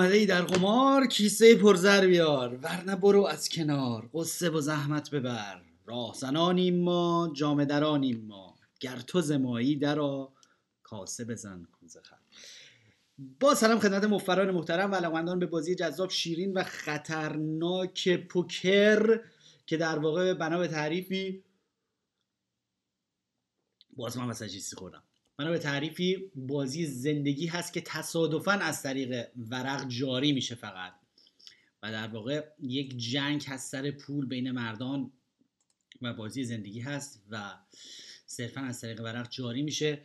آمده ای در قمار کیسه پرزر بیار. ورنه برو از کنار قصه و زحمت ببر. راهزنانیم ما جامه درانیم ما. گر تو زمایی درا کاسه بزن کوزه خر. با سلام خدمت مفران محترم و علاقمندان به بازی جذاب شیرین و خطرناک پوکر که در واقع بنا به تعریفی باز من مسجیسی خوردم. بنا به تعریفی بازی زندگی هست که تصادفا از طریق ورق جاری میشه فقط. و در واقع یک جنگ هست سر پول بین مردان و بازی زندگی هست و صرفا از طریق ورق جاری میشه.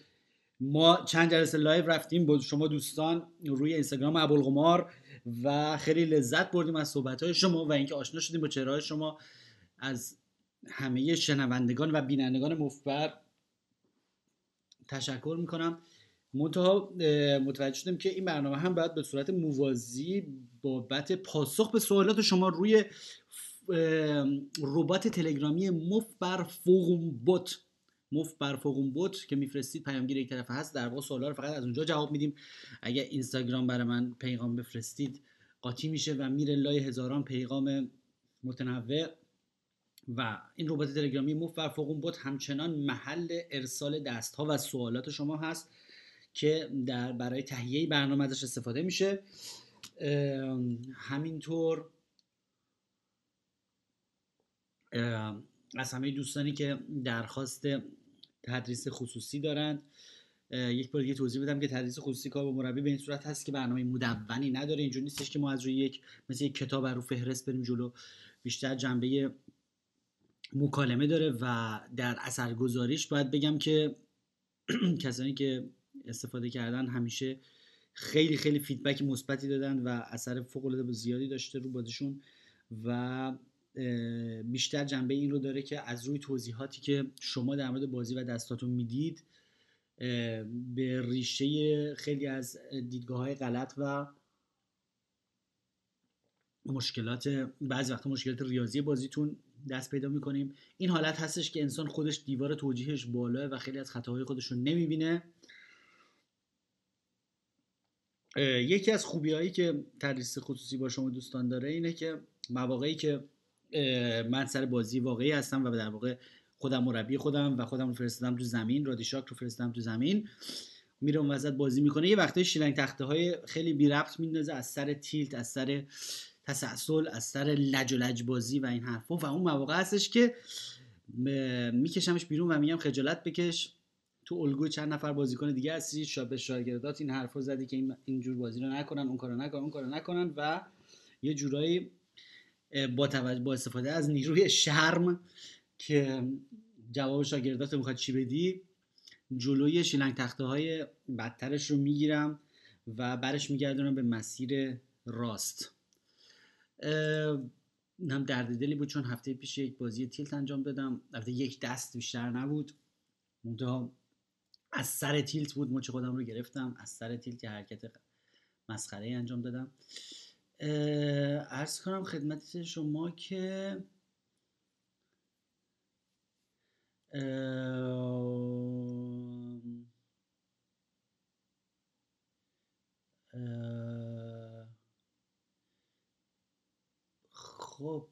ما چند جلسه live رفتیم. با شما دوستان روی اینستاگرام ابوالقمار و خیلی لذت بردیم از صحبت های شما و اینکه آشنا شدیم با چهره شما. از همه شنوندگان و بینندگان مفبر تشکر می‌کنم. منتها متوجه شدم که این برنامه هم باید به صورت موازی بابت پاسخ به سوالات شما روی ربات تلگرامی مف بر فوقم بوت مف بر فوقم بوت که میفرستید پیامگیر یک طرف هست در واقع سوالا رو فقط از اونجا جواب میدیم. اگر اینستاگرام برای من پیغام بفرستید قاطی میشه و میره لای هزاران پیغام متنوع. و این ربات تلگرامی موف و فوقون بوت همچنان محل ارسال دست ها و سوالات شما هست که در برای تهیه برنامه ازش استفاده میشه. همینطور از همه دوستانی که درخواست تدریس خصوصی دارند یک بار دیگه توضیح بدم که تدریس خصوصی کار با مربی به این صورت هست که برنامه مدونی نداره. اینجوری نیستش که ما از روی یک مثل یک کتاب رو فهرست بریم جلو بیشتر جنبه مکالمه داره و در اثرگذاریش باید بگم که کسانی که استفاده کردن همیشه خیلی خیلی فیدبک مثبتی دادن و اثر فوق العاده زیادی داشته رو بازیشون و بیشتر جنبه این رو داره که از روی توضیحاتی که شما در مورد بازی و دستاتون می‌دید به ریشه خیلی از دیدگاه های غلط و مشکلات بعضی وقتا مشکلات ریاضی بازیتون دست پیدا می‌کنیم. این حالت هستش که انسان خودش دیوار توجیهش بالاه و خیلی از خطاهای خودش رو نمی‌بینه. یکی از خوبی هایی که تدریس خصوصی با شما دوستان داره اینه که مواقعی که من سر بازی واقعی هستم و در واقع خودم مربی خودم و خودم رو فرستادم تو زمین رادیشاک رو فرستادم تو زمین میره اون وسط بازی می‌کنه. یه وقتای شیلنگ تخته های خیلی بی ربط میندازه از سر تیلت از سر تسلسل از سر لج و لج بازی و این حرفا. و اون مواقع هستش که میکشمش بیرون و میگم خجالت بکش. تو الگوی چند نفر بازیکن دیگه هستی؟ شاب شاگردات این حرفا زدی که این اینجور بازی رو نکنن اون کارو نکنن اون کارو نکنن و یه جورایی با توجه با استفاده از نیروی شرم که جواب شاگردات می‌خواد چی بدی جلوی شیلنگ تخته های بدترش رو می‌گیرم و برش میگردونم به مسیر راست. هم درد دلی بود چون هفته پیش یک بازی تیلت انجام دادم. البته یک دست بیشتر نبود. منتها از سر تیلت بود مچ خودم رو گرفتم. از سر تیلت یه حرکت مسخره انجام دادم. ارز کنم خدمت شما که خب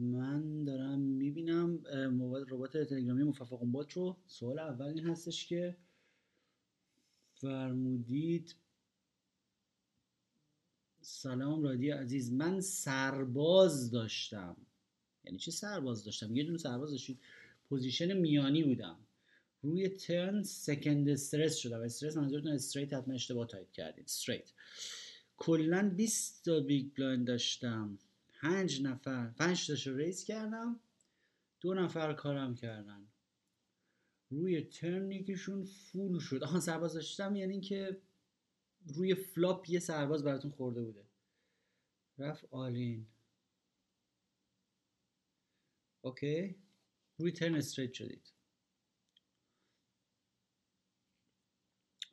من دارم می‌بینم ربات تلگرامی مففق بات رو. سوال اول این هستش که فرمودید سلام رادی عزیز من سرباز داشتم. یعنی چه سرباز داشتم؟ یه دونه سرباز داشتید. position میانی بودم. روی turn second استرس شدم. استرس منظورتون straight حتما اشتباه تایپ کردید straight کلا 20 تا big blind داشتم. 5 نفر 5 تاشو raise کردم. دو نفر call ام کردن. روی turn یکیشون full شد. آها سرباز داشتم یعنی که روی flop یه سرباز براتون خورده بوده. رفت all-in. OK. روی turn straight شدید.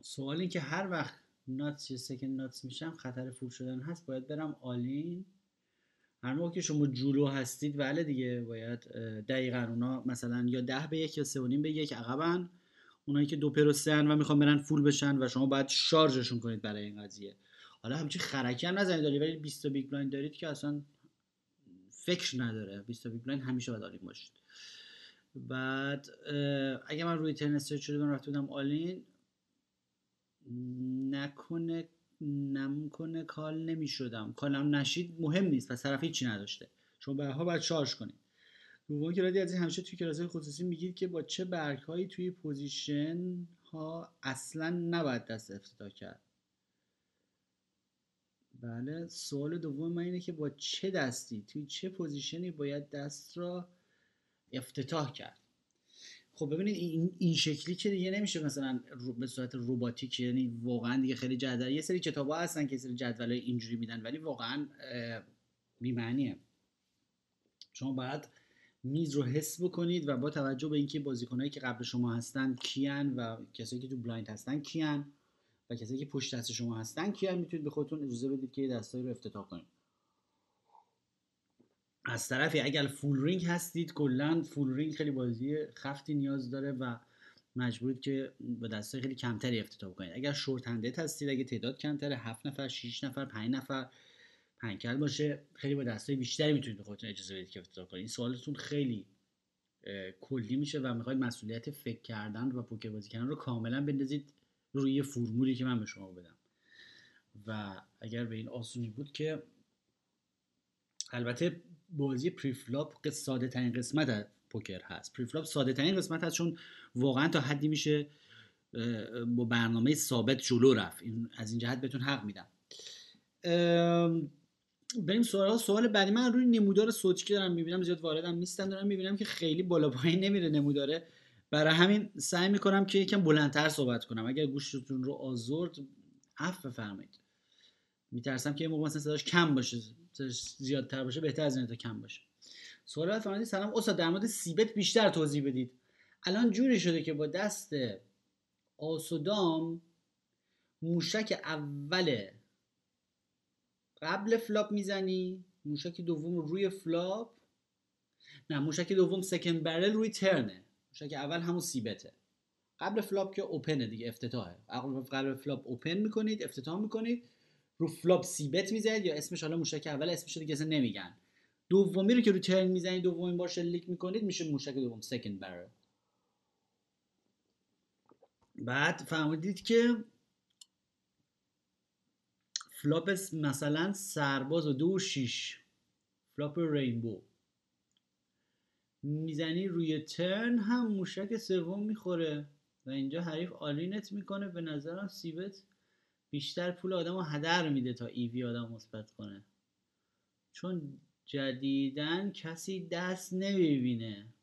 سوال این که هر وقت nuts یا second nuts میشم خطر full شدن هست باید برم all-in. هر موقع که شما جلو هستید بله دیگه باید دقیقا اونا مثلا یا ده به یک یا سه به یک عقبن. اونایی که دو پروسن و می‌خوان برن full بشن و شما باید شارژشون کنید برای این قضیه. حالا همچین خرکی هم نزنید داری ولی 20 big blind دارید که اصلا فکر نداره. 20 big blind همیشه باید all-in باشید. بعد اگه من روی ترن سرچ شده رفته بودم آلین. نکنه نمکنه کال نمی شدم کالم نشید مهم نیست و طرف هیچی نداشته. شما به باید شارژ کنید. دوم که رادی از این همیشه توی کلاس خصوصی میگید که با چه برگ هایی توی پوزیشن ها اصلا نباید دست افتتاح کرد؟ بله سوال دوم من اینه که با چه دستی توی چه پوزیشنی باید دست را افتتاح کرد؟ خب ببینید این, این شکلی که دیگه نمیشه مثلا به صورت رباتیک یعنی واقعا دیگه خیلی جدول یه سری کتاب هستن که سری جدول اینجوری میدن ولی واقعا بیمعنیه. شما باید میز رو حس بکنید و با توجه به اینکه بازیکنایی که قبل شما هستن کیان و کسایی که تو blind هستن کیان و کسایی که پشت دست شما هستن کیان می‌تونید به خودتون اجازه بدید که دستایی رو افتتاح کنید. از طرفی اگر full ring هستید کلا full ring خیلی بازی سفتی نیاز داره و مجبورید که با دستای خیلی کمتری افتتاح کنید اگر short-handed هستید اگه تعداد کمتره 7 نفر 6 نفر 5 نفر پنکل باشه خیلی با دستای بیشتری می‌تونید به خودتون اجازه بدید که افتتاح کنید. این سوالتون خیلی کلی میشه و می‌خواید مسئولیت فکر کردن و پوکر بازی کردن رو کاملا بندازید روی فرمولی که من به شما بدم. و اگر به این آسونی بود که البته بازی preflop ساده ترین قسمت پوکر هست. preflop ساده ترین قسمت هست چون واقعا تا حدی میشه با برنامه ثابت جلو رفت. این از این جهت بهتون حق میدم. بریم سوال سوال بعدی. من روی نمودار صوتی که دارم می‌بینم زیاد واردم نیستم دارم می‌بینم که خیلی بالا پایین نمیره نموداره. برای همین سعی می‌کنم که یکم بلندتر صحبت کنم. اگر گوشتون رو آزرد عفو بفرمایید. میترسم که یه موقع مثلا صداش کم باشه. زیادتر باشه بهتر از این کم باشه. سوال فرمودید سلام. استاد در مورد c-bet بیشتر توضیح بدید. الان جوری شده که با دست آس و دو هم موشک اول قبل flop می‌زنی موشک دوم روی flop. نه موشک دوم second barrel روی turn ه موشک اول همون c-bet ه. قبل flop که open ه دیگه افتتاحه. قبل flop open می‌کنید افتتاح می‌کنید. رو flop c-bet می‌زنید یا اسمش حالا موشک اول اسمش دیگه اصلا نمیگن. دومی رو که رو turn می‌زنید دومین بار شلیک می‌کنید میشه موشک دوم second barrel بعد فهمیدید که flop مثلا سرباز و دو و شیش. flop rainbow. می‌زنی روی turn هم موشک سوم می‌خوره. و اینجا حریف all-in ت می‌کنه. به نظرم c-bet بیشتر پول آدم رو هدر میده تا EV آدم مثبت کنه. چون جدیدن کسی دست نمی‌بینه.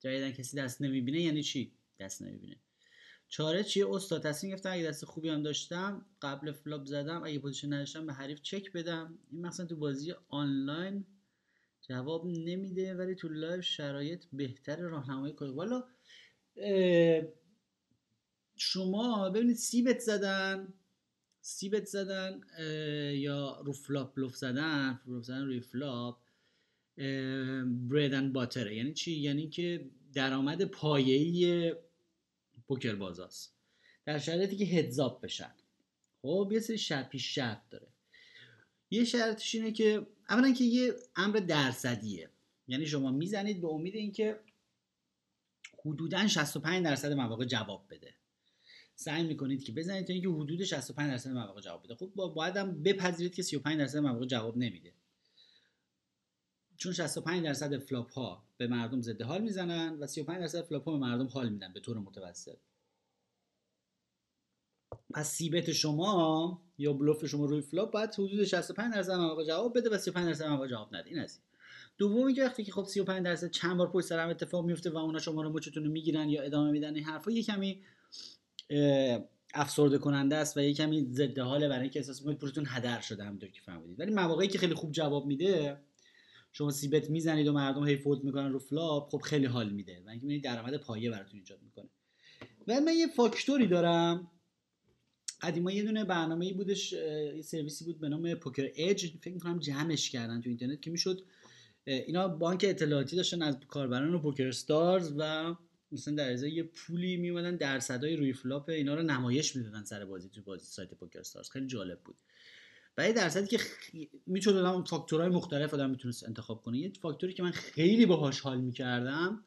جدیدن کسی دست نمی‌بینه یعنی چی؟ دست نمی‌بینه. چاره چیه؟ استاد تصمیم گرفتم اگه دست خوبی هم داشتم قبل flop زدم اگه position نداشتم به حریف چک بدم. این مثلا تو بازی آنلاین جواب نمیده ولی تو live شرایط بهتر راهنمایی کنه والا شما ببینید c-bet زدن. c-bet زدن یا رو flop بلوف زدن بلوف زدن روی flop bread and butter ه یعنی چی؟ یعنی که درآمد پایه‌ای پوکر بازاست در شرایطی که heads-up بشن. خب یه سری شرط پیش شرط داره. یه شرطش اینه که اولا که یه امر درصدیه. یعنی شما می‌زنید به امید اینکه حدودا 65 درصد مواقع جواب بده. سعی می‌کنید که بزنید تا اینکه حدود 65 درصد مواقع جواب بده. خب باید هم بپذیرید که 35 درصد مواقع جواب نمیده. چون 65 درصد flop ها به مردم ضد حال می‌زنن و 35 درصد flop ها به مردم حال میدن به طور متوسط. پس c-bet شما یا بلوف شما روی flop باید حدود 65 درصد مواقع جواب بده و 35 درصد مواقع جواب نده. این از دومی که وقتی که خب 35 درصد چند بار پشت سر هم اتفاق میفته و اونا شما رو مچتون می‌گیرن یا ادامه میدن این حرفا یه کمی افسرده کننده است و یه کمی ضد حاله برای اینکه احساس می‌کنید پولتون هدر شده همونطور که فهمیدید ولی مواقعی که خیلی خوب جواب میده شما c-bet می‌زنید و مردم هی fold می‌کنن رو flop خب خیلی حال میده و اینکه درآمد پایه براتون ایجاد می‌کنه. و من یه فاکتوری دارم. قدیما یه دونه برنامه‌ای بودش یه سرویسی بود به نام Poker Edge فکر می‌کنم جمعش کردن تو اینترنت که می‌شد. اینا بانک اطلاعاتی داشتن از کاربران و PokerStars و مثلا در ازای یه پولی میومدن درصدای روی flop اینا رو نمایش می‌دادن سر بازی تو بازی سایت PokerStars خیلی جالب بود. یه درصدی که خ... می‌تونه آدم فاکتورهای مختلف آدم می‌تونست انتخاب کنه. یه فاکتوری که من خیلی باهاش حال می‌کردم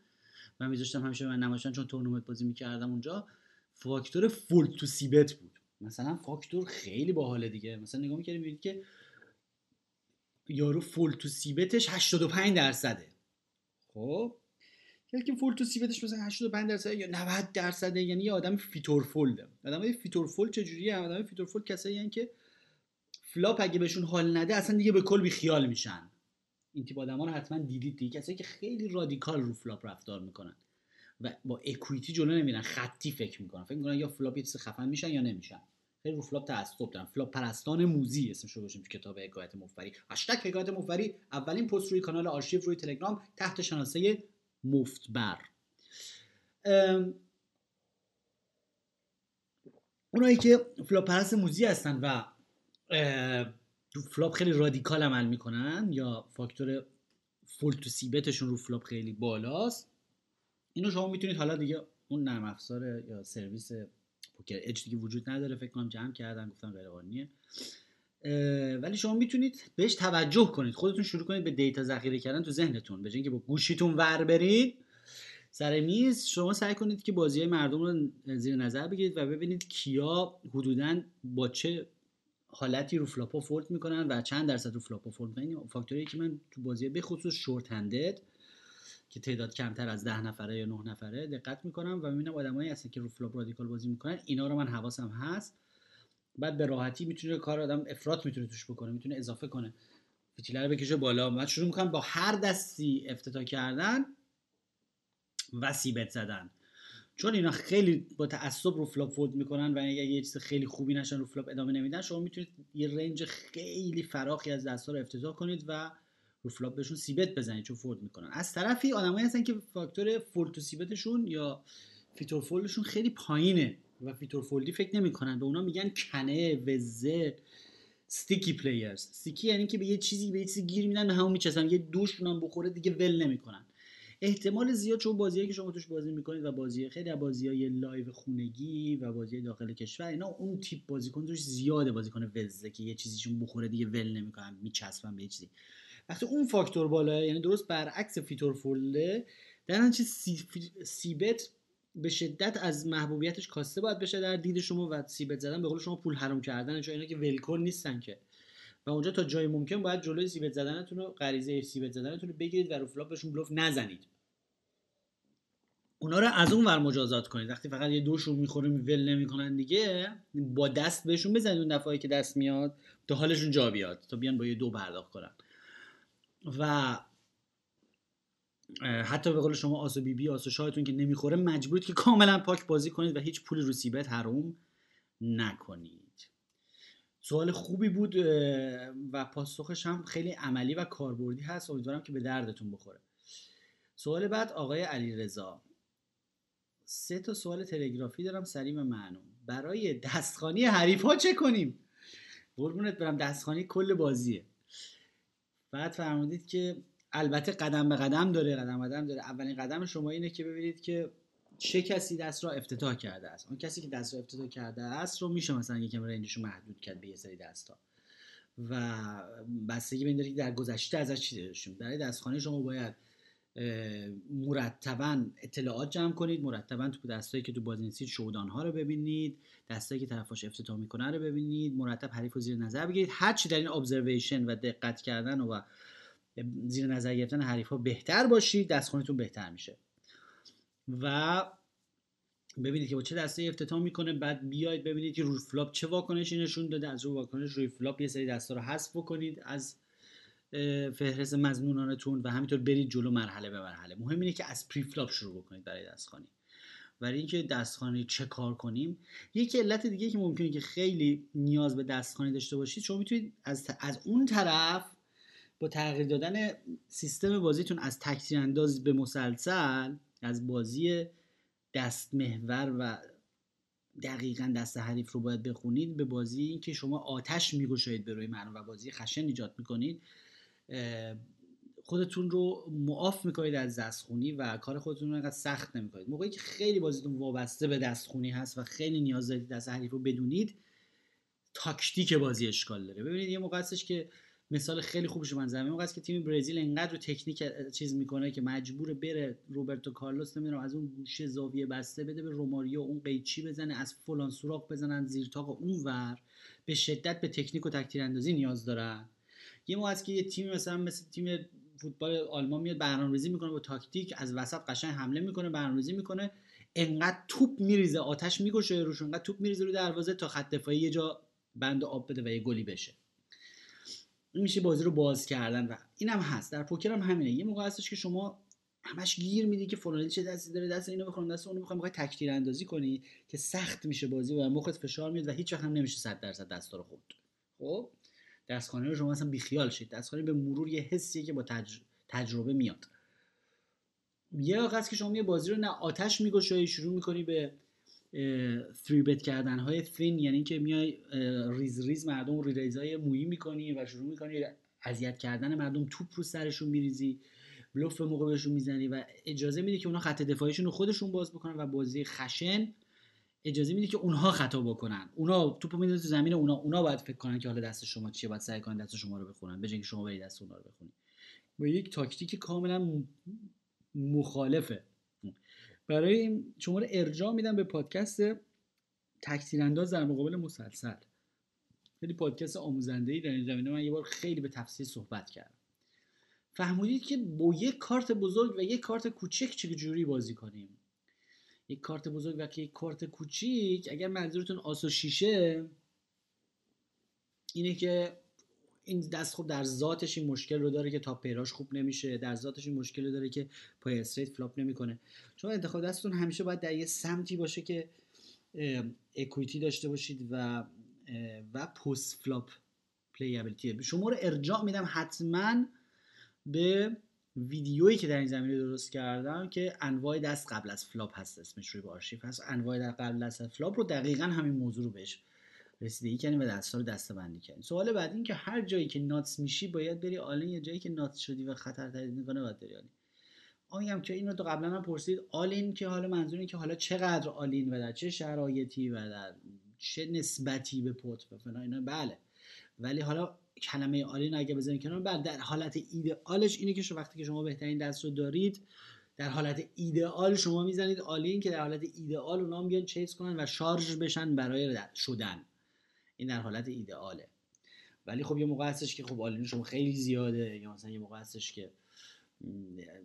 من میذاشتم همیشه من نمایشن چون تورنمنت بازی می‌کردم اونجا فاکتور fold to c-bet بود. مثلا فاکتور خیلی باحاله دیگه. مثلا نگاه می‌کردیم می‌بینید که یارو fold to c-bet ش 85 درصده. خب؟ که fold to c-bet ش مثلا 85 درصد یا 90 درصده یعنی یه آدم fit or fold ه. آدم fit or fold چجوریه؟ آدم fit or fold کسایی هستن که flop اگه بهشون حال نده اصلا دیگه به کل بی خیال میشن. این تیپ آدما رو حتما دیدید دیگه. کسایی که خیلی رادیکال رو flop رفتار می‌کنن و با equity جلو نمیرن خطی فکر می‌کنن. فکر می‌کنن یا flop یه خفن میشن یا نمیشن. خیلی رو flop تعصب دارن. flop پرستان موزی اسمش رو باشیم تو کتاب حکایت مفری. هشتگ حکایت مفری اولین پست روی کانال آرشیو روی تلگرام تحت شناسه مفتبر. اونایی که flop پرست موزی هستن و flop خیلی رادیکال عمل می‌کنن یا فاکتور fold to c-bet شون رو flop خیلی بالاست اینو شما می‌تونید حالا دیگه اون نرم افزار یا سرویس Poker Edge دیگه وجود نداره فکر کنم جمع کردن گفتم غیر قانونیه ولی شما می‌تونید بهش توجه کنید. خودتون شروع کنید به data ذخیره کردن تو ذهنتون به اینکه با گوشیتون ور برید سر میز شما سعی کنید که بازی مردم رو زیر نظر بگیرید و ببینید کیا حدودا با چه حالتی رو flop ا fold می‌کنن و چند درصد رو flop ا fold می‌کنن. فاکتوری که من تو بازی به خصوص short-handed که تعداد کمتر از ده نفره یا نه نفره دقت می‌کنم و می‌بینم آدمایی هستن که رو flop رادیکال بازی می‌کنن. اینا رو من حواسم هست. بعد به راحتی می‌تونه کار آدم افراط می‌تونه توش بکنه می‌تونه اضافه کنه. فتیله رو بکشه بالا. بعد شروع می‌کنم با هر دستی افتتاح کردن و c-bet زدن. چون اینا خیلی با تعصب رو flop fold می‌کنن و اگه یه چیز خیلی خوبی نشن رو flop ادامه نمیدن شما می‌تونید یه range خیلی فراخی از دستا رو افتتاح کنید و رو flop بهشون c-bet بزنید چون fold می‌کنن. از طرفی آدمایی هستن که فاکتور fold to c-bet شون یا fit or fold شون خیلی پایینه. و fit or fold ی فکر نمی‌کنن. به اونا میگن کنه وزه sticky players sticky یعنی که به یه چیزی به یه چیزی گیر میدن همون میچسبن یه دوشون هم بخوره دیگه ول نمی‌کنن. احتمال زیاد چون بازیایی که شما توش بازی می‌کنید و بازی خیلی از های live خونگی و بازی داخل کشور اینا اون تیپ بازیکن توش زیاده. بازیکن وزه که یه چیزیشون بخوره دیگه ول نمی‌کنن میچسبن به یه چیزی. وقتی اون فاکتور بالا یعنی درست برعکس fit or fold ه در c... c-bet به شدت از محبوبیتش کاسته باید بشه در دید شما و c-bet زدن به قول شما پول حرام کردن چون اینا که ولکن نیستن که. و اونجا تا جای ممکن باید جلوی c-bet زدنتون رو غریزه c-bet زدنتون رو بگیرید و رو flop بهشون بلوف نزنید. اونا رو از اون ور مجازات کنید. وقتی فقط یه دوشون می‌خوره ول نمی‌کنن دیگه با دست بهشون بزنید اون دفعه که دست میاد تا حالشون جا بیاد. تا بیان با یه دو پرداخت کنن. و حتی به قول شما آسو بی بی آسو شاهتون که نمی‌خوره مجبورید که کاملا پاک بازی کنید و هیچ پولی رو سیبت حروم نکنید. سوال خوبی بود و پاسخش هم خیلی عملی و کاربردی هست. امیدوارم که به دردتون بخوره. سوال بعد آقای علی رضا سه تا سوال تلگرافی دارم سریع و معلوم. برای دستخانی حریف ها چه کنیم؟ قربونت برم دستخانی کل بازیه. بعد فرمودید که البته قدم به قدم داره قدم قدم داره. اولین قدم شما اینه که ببینید که چه کسی دست را افتتاح کرده است. اون کسی که دست را افتتاح کرده است رو میشه مثلا یکم رنجش محدود کرد به یه سری دستا. و بستگی به که در گذشته ازش چی داشتیم. برای دستخانه شما باید مرتبا اطلاعات جمع کنید مرتبا تو دستایی که تو بازی نیستید شودان ها رو ببینید دستایی که طرفاش افتتاح می‌کنه رو ببینید مرتب حریف رو زیر نظر بگیرید. هر چی در این observation و دقت کردن و زیر نظر گرفتن حریف ها بهتر باشید دستخونتون بهتر میشه. و ببینید که با چه دسته افتتاح می‌کنه بعد بیاید ببینید که روی flop چه واکنشی نشون داده. از روی واکنش روی flop یه سری دستا رو حذف بکنید از فهرست مزنونانتون و همینطور برید جلو مرحله به مرحله. مهم اینه که از pre-flop شروع بکنید برای دستخانی برای اینکه دستخانی چه کار کنیم یکی علت دیگه که ممکنه که خیلی نیاز به دستخانی داشته باشید شما می‌تونید از, از اون طرف با تغییر دادن سیستم بازیتون از تکتیر انداز به مسلسل از بازی دست محور و دقیقا دست حریف رو باید بخونید به بازی که شما آتش میگشایید به روی مردم و بازی خشن ایجاد می‌کنید خودتون رو معاف می‌کنید از دستخونی و کار خودتون رو انقدر سخت نمی‌کنید. موقعی که خیلی بازیتون وابسته به دستخونی هست و خیلی نیاز دارید از حریف رو بدونید تاکتیک بازی اشکال داره. ببینید یه موقع که مثال خیلی خوبش من زمین موقع که تیم برزیل انقدر رو تکنیک چیز می‌کنه که مجبور بره روبرتو کارلوس نمی‌دونم از اون گوشه زاویه بسته بده به روماریو اون قیچی بزنه از فلان سوراخ بزنن زیر تاق اون ور. به شدت به تکنیک و تکتیر اندازی نیاز دارن. یه موقع که یه تیم مثلا مثل تیم فوتبال آلمان میاد برنامه‌ریزی می‌کنه با تاکتیک از وسط قشنگ حمله می‌کنه برنامه‌ریزی می‌کنه. انقدر توپ میریزه آتش می‌کشه روش انقدر توپ میریزه رو دروازه تا خط دفاعی یه جا بند آب بده و یه گلی بشه. این میشه بازی رو باز کردن و اینم هست. در پوکر هم همینه. یه موقع هستش که شما همش گیر میدی که فلانی چه دستی داره دست اینو بخورم دست اونو بخوام می‌خوای تکتیر اندازی کنی که سخت میشه بازی و مخت فشار میاد و هیچ وقت هم نمیشه 100 درصد دستا رو خورد. خب؟ دستخانه رو شما اصلا بیخیال شید. دستخانه به مرور یه حسیه که با تج... تجربه میاد. یه وقت که شما یه بازی رو نه آتش میگوشایی شروع می‌کنی به فری بت کردن های فین یعنی که میای ریز ریز مردم ریزای مویی می‌کنی و شروع می‌کنی اذیت کردن مردم توپ رو سرشون میریزی بلوف به موقع بهشون می‌زنی و اجازه میدی که اونا خط دفاعیشون رو خودشون باز بکنن و بازی خشن اجازه میدی که اونها خطا بکنن. اونا توپو میدن تو زمین اونا اونا باید فکر کنن که حالا دست شما چیه باید سعی کنن دست شما رو بخونن که شما برید دست اونا رو بخونید با یک تاکتیک کاملا مخالفه. برای این شما رو ارجاع میدم به پادکست تکتیرانداز در مقابل مسلسل. خیلی پادکست آموزنده ای در این زمینه. من یه بار خیلی به تفصیل صحبت کردم. فهمودید که با یک کارت بزرگ و یک کارت کوچک چه جوری بازی کنیم؟ یک کارت بزرگ و یک کارت کوچیک اگر منظورتون آس و شیشه اینه که این دست خوب در ذاتش این مشکل رو داره که top pair اش خوب نمیشه در ذاتش این مشکل رو داره که پای straight flop نمی‌کنه. چون انتخاب دستتون همیشه باید در یه سمتی باشه که equity داشته باشید و و post flop playability شما رو ارجاع میدم حتما به ویدیویی که در این زمینه درست کردم که انواع دست قبل از flop هست اسمش روی آرشیو هست. انواع در قبل از flop رو دقیقا همین موضوع رو بهش رسیدگی کردیم و دستا رو دسته بندی کردیم. سوال بعد این که هر جایی که nuts میشی باید بری all in یه جایی که nuts شدی و خطر تهدید می‌کنه باید بری all in میگم که اینو تو قبلا هم پرسید all in که حالا منظور که حالا چقدر all in و در چه شرایطی و در چه نسبتی به pot و فلان اینا؟ بله. ولی حالا کلمه all in اگه بزنید کنار بعد در حالت ایدئالش اینه که وقتی که شما بهترین دست رو دارید در حالت ایدئال شما می‌زنید all in که در حالت ایدئال اونا بیان چیز کنن و شارژ بشن برای شدن. این در حالت ایدئاله. ولی خب یه موقع هستش که خب all in شما خیلی زیاده یا مثلا یه موقع هستش که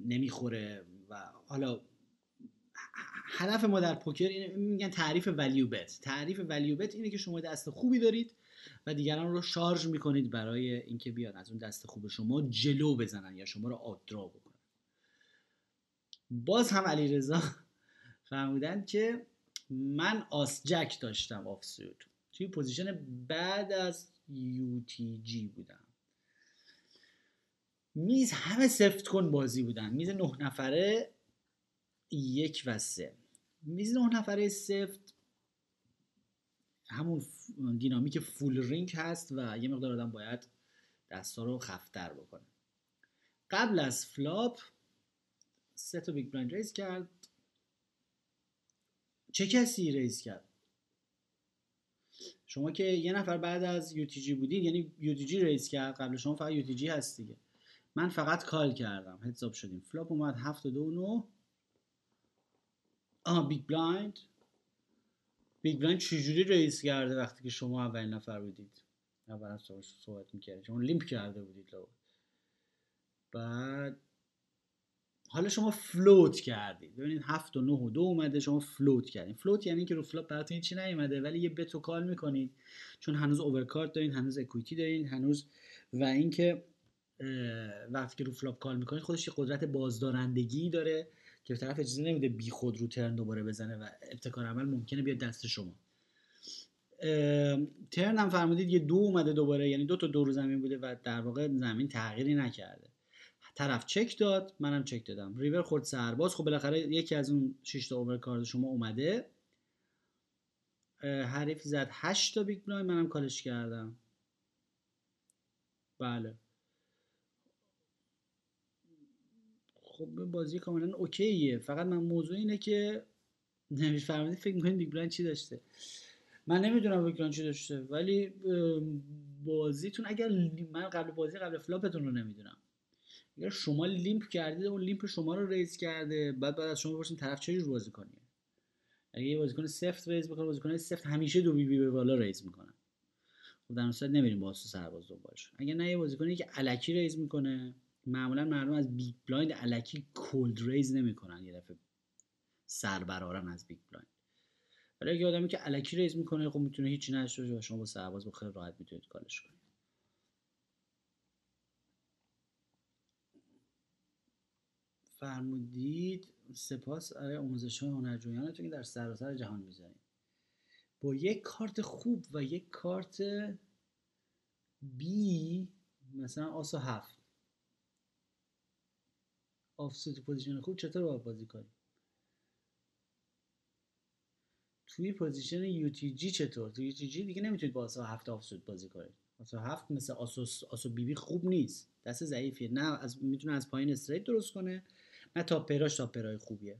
نمی‌خوره و حالا هدف ما در پوکر اینه میگن تعریف value bet تعریف value bet اینه که شما دست خوبی دارید و دیگران رو شارژ می‌کنید برای اینکه بیان از اون دست خوب شما جلو بزنن یا شما رو outdraw بکنن. باز هم علیرضا فرمودن که من آس jack داشتم off suit توی position بعد از جی بودم. میز همه سفت کن بازی بودن. میز نه نفره یک و سه. میز نه نفره سفت همون دینامیک full ring هست و یه مقدار آدم باید دستا رو سفت‌تر بکنه. قبل از flop سه تا big blind raise کرد. چه کسی raise کرد؟ شما که یه نفر بعد از جی بودید یعنی جی raise کرد قبل شما فقط جی هست دیگه. من فقط call کردم heads up شدیم. flop اومد هفت و دو نو آها big blind big blind چجوری raise کرده وقتی که شما اولین نفر بودید؟ اول صحبت می‌کردید شما limp کرده بودید لو بعد حالا شما float کردید. ببینید هفت و نه و دو اومده شما float کردید float یعنی که رو flop براتون هیچی نیومده ولی یه bet و call می‌کنید. چون هنوز overcard دارین هنوز equity دارین هنوز و اینکه وقتی که رو flop call می‌کنید خودش یه قدرت بازدارندگی داره که طرف اجازه نمیده بی خود رو turn دوباره بزنه و ابتکار عمل ممکنه بیاد دست شما. turn هم فرمودید یه دو اومده دوباره یعنی دو تا دو رو زمین بوده و در واقع زمین تغییری نکرده. طرف چک داد منم چک دادم. ریور خورد سرباز خب بالاخره یکی از اون 6 تا overcard شما اومده. حریف زد 8 تا big blind منم call ش کردم. بله. خب بازی کاملا okay ه. فقط من موضوع اینه که نمی‌فهمید فکر می‌کنید big blind چی داشته. من نمی‌دونم big blind چی داشته ولی بازیتون اگر من قبل بازی قبل flop تون رو نمی‌دونم. اگر شما limp کردید اون limp شما رو raise کرده. بعد بعد از شما بپرسین طرف چه جور بازی کنیه اگه یه بازیکن سفت raise بکنه بازیکن سفت همیشه دو BB به بالا raise می‌کنن. خب در صورت نمیریم با سرباز دنبالش اگه نه یه بازیکنی که الکی raise می‌کنه. معمولا مردم از big blind الکی cold raise نمی‌کنن یه دفعه سر برارن از big blind. ولی اگه آدمی که الکی raise می‌کنه خب می‌تونه هیچی نشه شما با سرباز خیلی راحت می‌تونید call ش کنید فرمودید سپاس برای آموزش های هنرجویانتون که در سراسر جهان می‌ذارید با یک کارت خوب و یک کارت بد مثلا آس و هفت. off suit position خوب چطور باید بازی کنیم؟ توی position جی چطور؟ توی جی دیگه نمی‌تونید با آسو هفت offsuit بازی کنید. آسو هفت مثل آسو آسو بی بی خوب نیست. دست ضعیفیه. نه از می‌تونه از پایین straight درست کنه. نه تاپراش تاپرای خوبیه.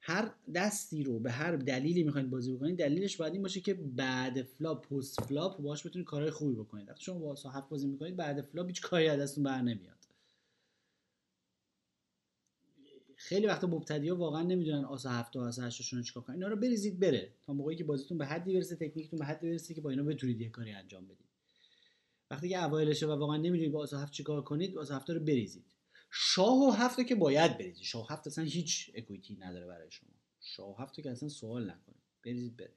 هر دستی رو به هر دلیلی می‌خواید بازی بکنید دلیلش باید این باشه که بعد flop postflop باش بتونید کارهای خوبی بکنید. وقتی شما با هفت بازی می‌کنید بعد flop هیچ کاری از دستتون بر نمیاد. خیلی وقتا مبتدی ها واقعا نمی‌دونن آسا هفت و آسا هشتشون رو چیکار کنن. اینا رو بریزید بره. تا موقعی که بازیتون به حدی برسه تکنیکتون به حدی برسه که با اینا بتونید یه کاری انجام بدید. وقتی که اوایلشه و واقعا نمی‌دونید با آسا هفت چیکار کنید آسا هفت رو بریزید. شاه و هفت که باید بریزید. شاه هفت اصلا هیچ اکویتی نداره برای شما. شاه هفت که اصلا سوال نکنید. بریزید بره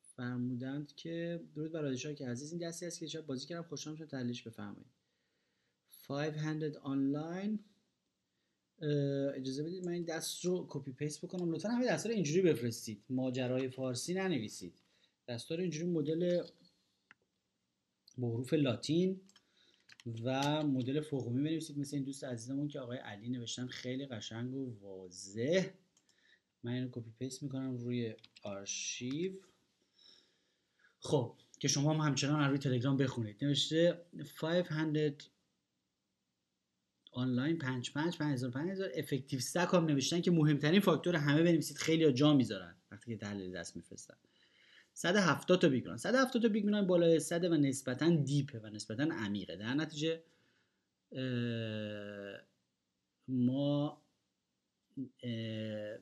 فرمودند که درود بر که عزیز این دستی است که شاید بازی کردم. خوشحال شد تحلیلش بفرمایید. 500 آنلاین اجازه بدید من این دست رو copy paste بکنم. لطفا همه دست رو اینجوری بفرستید. ماجرای فارسی ننویسید. دست رو اینجوری مدل با حروف لاتین و مدل فوقومی بنویسید. مثل این دوست عزیزمون که آقای علی نوشتن خیلی قشنگ و واضح. من اینو copy paste می‌کنم روی آرشیو. خب که شما هم همچنان روی تلگرام بخونید. نوشته 500 آنلاین 55 5000 5000 effective stack هم نوشتن که مهمترین فاکتور همه بنویسید خیلی جا می‌ذارن وقتی که تحلیل دست میفرستن. 170 تا big blind 170 تا big بالای 100 و نسبتا deep ه و نسبتا عمیقه. در نتیجه ما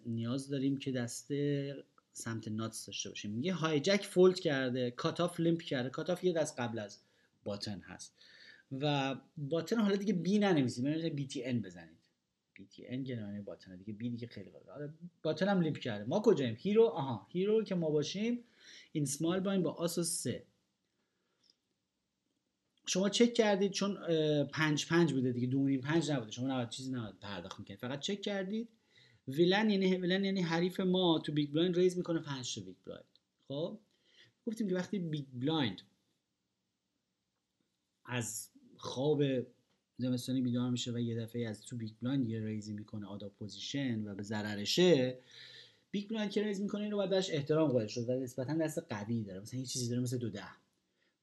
نیاز داریم که دست سمت nuts داشته باشیم. میگه hijack fold کرده cutoff limp کرده. cutoff یه دست قبل از button هست. و button حالا دیگه B ننویسید من BTN بزنید. BTN که button دیگه B دیگه خیلی حالا button هم limp کرده. ما کجاییم؟ hero آها hero که ما باشیم این سمال باین با آس و سه. شما چک کردید چون پنج پنج بوده دیگه دو پنج نبوده. شما نباید چیزی نباید پرداخت می‌کنید. فقط چک کردید. villain یعنی villain یعنی حریف ما تو big blind raise می‌کنه 5 تا big blind خب؟ گفتیم که وقتی big blind از خواب زمستانی بیدار میشه و یه دفعه از تو big blind یه raise ی می‌کنه out of position و به ضررشه big blind که raise می‌کنه اینو باید بهش احترام قائل شد و نسبتا دست قوی داره مثلا یه چیزی داره مثل دو ده.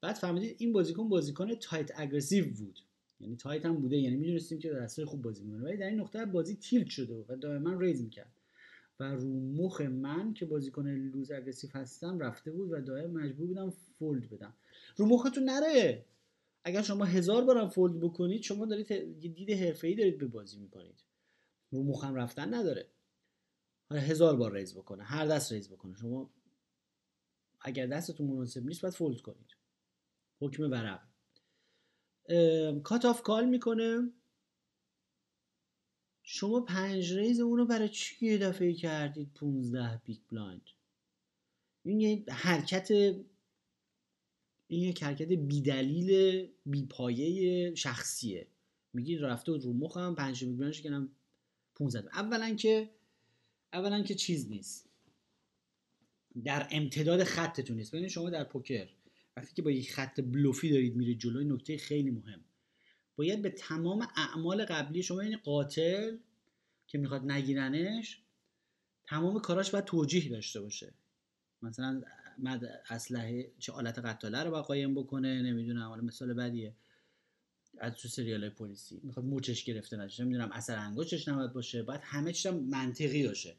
بعد فهمیدید این بازیکن بازیکن tight aggressive بود یعنی tight هم بوده یعنی می‌دونستیم که دستای خوب بازی می‌کنه ولی در این نقطه بازی tilt شده و دائما raise می‌کرد. و رو مخ من که بازیکن loose aggressive هستم رفته بود و دائم مجبور بودم fold بدم. رو مختون نره! اگر شما هزار بارم fold بکنید شما دارید دید حرفه‌ای دارید به بازی می‌کنید. رو مخم رفتن نداره. هزار بار raise بکنه هر دست raise بکنه. شما اگر دستتون مناسب نیست باید fold کنید. حکم ورق. cutoff call می‌کنه. شما پنج raise اونو برای چی یه دفعه کردید؟ 15 big blind. این یه حرکت این یک حرکت بیدلیل بیپایه شخصیه. میگید رفته رو مخم پنج blind شکنم 15 اولا که اولا که چیز نیست. در امتداد خطتون نیست. ببینید شما در پوکر وقتی که با یک خط بلوفی دارید میره جلوی نکته خیلی مهم. باید به تمام اعمال قبلی شما یعنی قاتل که می‌خواد نگیرنش تمام کاراش باید توجیه داشته باشه. مثلا مد اسلحه چه آلت قتاله رو قایم بکنه نمی‌دونم حالا مثال بدیه. از تو سریال پلیسی. می‌خواد موچش گرفته نشه. نمی‌دونم اثر انگشتش نباید باشه. باید همه چیز منطقی باشه.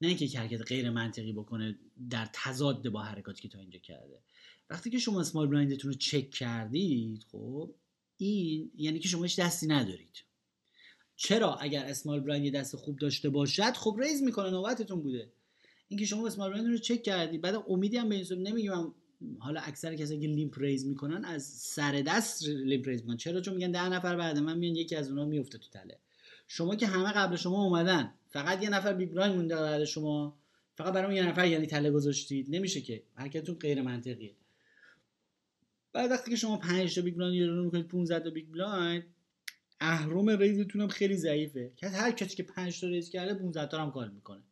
نه اینکه حرکت غیر منطقی بکنه در تضاد با حرکاتی که تا اینجا کرده. وقتی که شما small blind تون رو چک کردید خب این یعنی که شما هیچ دستی ندارید. چرا اگر small blind دست خوب داشته باشد خب raise می‌کنه نوبتتون بوده. اینکه شما blind رو چک کردید بعد امیدی هم به این نمیگم حالا اکثر کسایی که limp raise می‌کنن از سر دست limp raise می‌کنن. چرا؟ چون میگن ده نفر بعد من میان یکی از اونها میفته تو تله. شما که همه قبل شما اومدن فقط یه نفر big blind مونده بعد شما. فقط برای یه نفر یعنی تله گذاشتید. نمیشه که. حرکتتون غیر منطقیه. بعد وقتی که شما 5 تا big blind رو می‌کنید 15 تا big blind اهرم raise تون هم خیلی ضعیفه. که هر کسی که 5 تا raise کرده 15 تا هم call می‌کنه.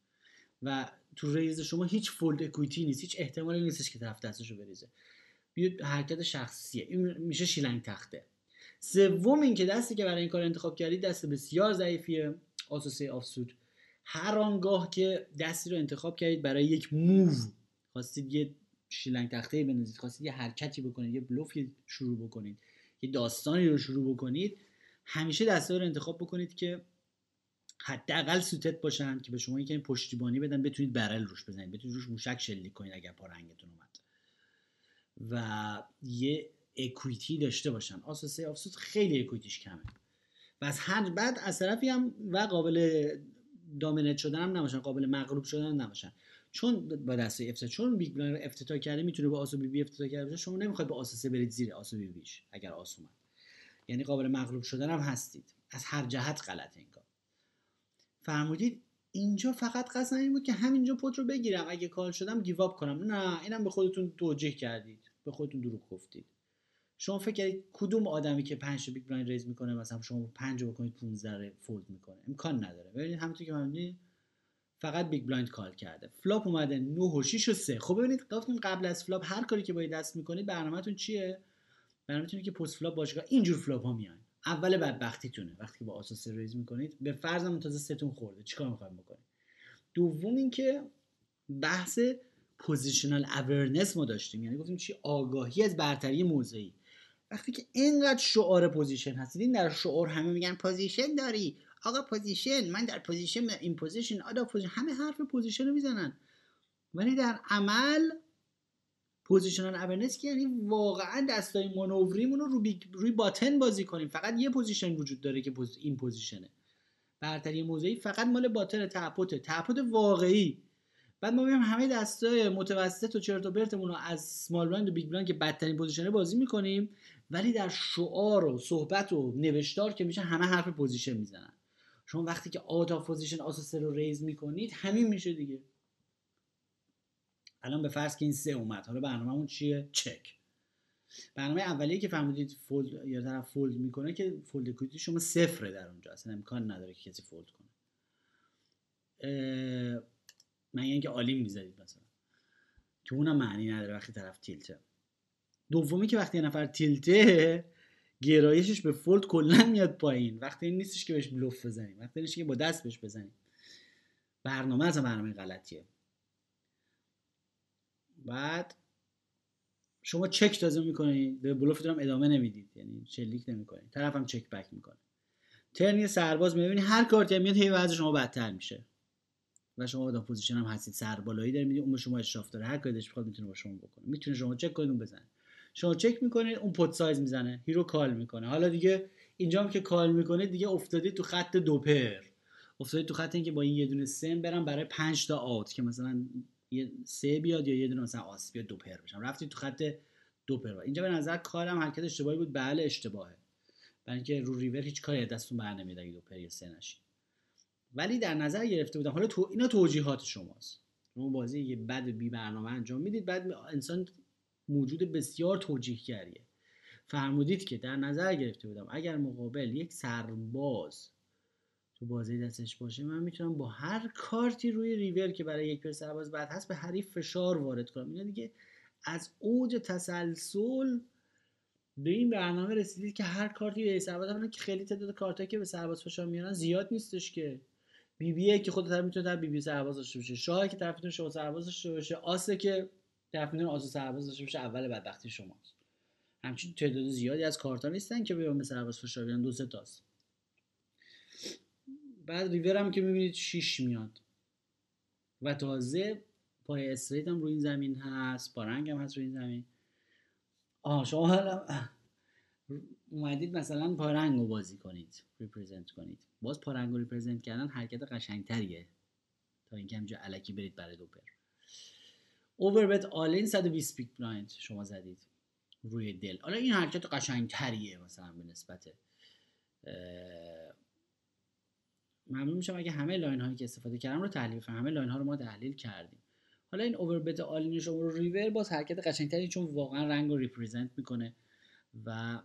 و تو raise شما هیچ fold equity نیست هیچ احتمالی نیستش که طرف دستشو بریزه. بعد حرکت شخصیه. این میشه شلنگ تخته. سوم اینکه دستی که برای این کار انتخاب کردید دست بسیار ضعیفیه آسوسی آفسود. هر آنگاه که دستی رو انتخاب کردید برای یک موو خواستید یه شیلنگ تخته بنویسید خواستید یه حرکتی بکنید یه بلوفی شروع بکنید یه داستانی رو شروع بکنید همیشه دسته رو انتخاب بکنید که حداقل سوتت باشن که به شما این پشتیبانی بدن بتونید برل روش بزنید. بتونید روش موشک شلیک کنید اگر پارنگتون اومد. و یه equity داشته باشن. آس و سه offsuit خیلی equity ش کمه. و از هر بعد از طرفی هم و قابل dominate شدن هم نباشن قابل مغلوب شدن هم نباشن. چون با دسته افتتاح چون big blind افتتاح کرده می‌تونه با آس و بی بی افتتاح کرده باشه. شما نمی‌خواید با آس و سه برید زیر آس و بی بیش اگر آس اومد. یعنی قابل مغلوب شدن هم هستید. از هر جهت غلط این کار. فرمودید اینجا فقط قصد این بود که همینجا pot رو بگیرم. اگه call شدم give up کنم. نه اینم به خودتون توجه کردید. به خودتون دروغ گفتید. شما فکر کردید کدوم آدمی که 5 بیگ بلایند ریز می‌کنه مثلا شما 5 رو بکنید 15 فولد می‌کنه؟ امکان نداره. ببینید همونطور که من فقط بیگ بلایند کال کرده. فلاپ اومده 9 و 6 و 3 خب ببینید گفتیم قبل از فلاپ هر کاری که باید دست می‌کنید برنامهتون چیه؟ برنامه‌تون که پست فلاپ باشگاه اینجور فلاپ ها میان. اول بدبختیتونه. وقتی که با آساس ریز می‌کنید به فرضم تازه ستون خورده. چیکار می‌خوایم بکنید دوم اینکه بحث positional awareness ما داشتیم. یعنی گفتیم چی؟ آگاهی از برتری موضعی. وقتی که اینقدر شعار position هست این در شعار همه میگن position داری. آقا position من در position این position out of position همه حرف position رو می‌زنن. ولی در عمل positional awareness که یعنی واقعا دستای مانوریمون رو روی, روی button بازی کنیم. فقط یه position وجود داره که in position ه. برتری موضعی فقط مال button ته pot ه ته pot واقعی. بعد ما میایم همه دستای متوسط و چرت و پرتمون رو از small blind و big blind که بدترین position ه بازی می‌کنیم ولی در شعار و صحبت و نوشتار که میشه همه حرف position می‌زنن. شما وقتی که out of position آس و سه رو raise می‌کنید همین میشه دیگه. الان به فرض که این سه اومد. حالا برنامهمون چیه؟ چک. برنامه اولیه که فهمیدید fold یا طرف fold می‌کنه که fold equity شما صفره در اونجا اصلا امکان نداره که کسی fold کنه. من اینکه عالی می‌ذارید مثلا. که اونم معنی نداره وقتی طرف تیلته. دومی که وقتی یه نفر تیلته گرایشش به فولد کلا میاد پایین. وقتی این نیستش که بهش بلوف بزنیم. وقتی نیستش که با دست بهش بزنیم. برنامه از برنامه غلطیه. بعد شما چک تازه می‌کنید به بلوفتون هم ادامه نمی‌دید یعنی شلیک نمی‌کنید طرف هم چک بک می‌کنه. turn ی سرباز می‌بینید هر کارتی میاد هی وضع شما بدتر میشه. و شما بی position هم هستید سر بالایی داره می‌دید اون به شما اشراف داره. هر کاری بخواد می‌تونه با شما بکنه. می‌تونه شما چک کنید اون بزنه. شما چک می‌کنید اون pot size می‌زنه. hero call می‌کنه. حالا دیگه اینجا هم که call می‌کنه دیگه افتادید تو خط دوپر افتادید تو خط اینکه با این یه دونه سم برم برای 5 تا out که مثلا یه سه بیاد یا یه دونه مثلا آس بیاد دو پر بشم رفتی تو خط دو پر. اینجا به نظر کارم حرکت اشتباهی بود. بله اشتباهه. برای اینکه رو ریور هیچ کاری دستتون بر نمیاد دو پر یا سه نشی ولی در نظر گرفته بودم. حالا تو اینا توجیهات شماست. شما بازی یه بد بی برنامه انجام می‌دید. بعد انسان موجود بسیار توجیهگریه فرمودید که در نظر گرفته بودم اگر مقابل یک سرباز تو بازی دستش باشه من می‌تونم با هر کارتی روی ریور که برای یک پر سرباز بعد هست به حریف فشار وارد کنم. اینا دیگه از اوج تسلسل به این برنامه رسیدید که هر کارتی به سرباز که خیلی تعداد کارتایی که به سرباز فشار میارن زیاد نیستش که. بی بیه که خودت می‌تونه در بی بی سرباز داشته باشه شاه که طرفتون شما سرباز داشته باشه. آسه که طرف می‌تونه آسو سرباز داشته باشه. اول بدبختی شماست. همچین تعداد زیادی از کارتا نیستن که بیان به سرباز فشار بیان دو سه تاست. بعد ریور هم که می‌بینید 6 میاد. و تازه پای استریت هم روی این زمین هست رنگ هم هست روی این زمین. آه شما حالا اومدید مثلا پارنگ رو بازی کنید represent کنید. باز پارنگ رو represent کردن حرکت قشنگتریه. تا اینکه همینجا الکی برید برای دوپر. overbet all-in 120 big blind شما زدید روی دل. حالا این حرکت قشنگتریه مثلا به نسبت ممنون میشم اگه همه line هایی که استفاده کردم رو تحلیل کنم. همه line ها رو ما تحلیل کردیم. حالا این overbet all-in شما رو ریور باز حرکت قشنگتری چون واقعا رنگ رو represent می‌کنه و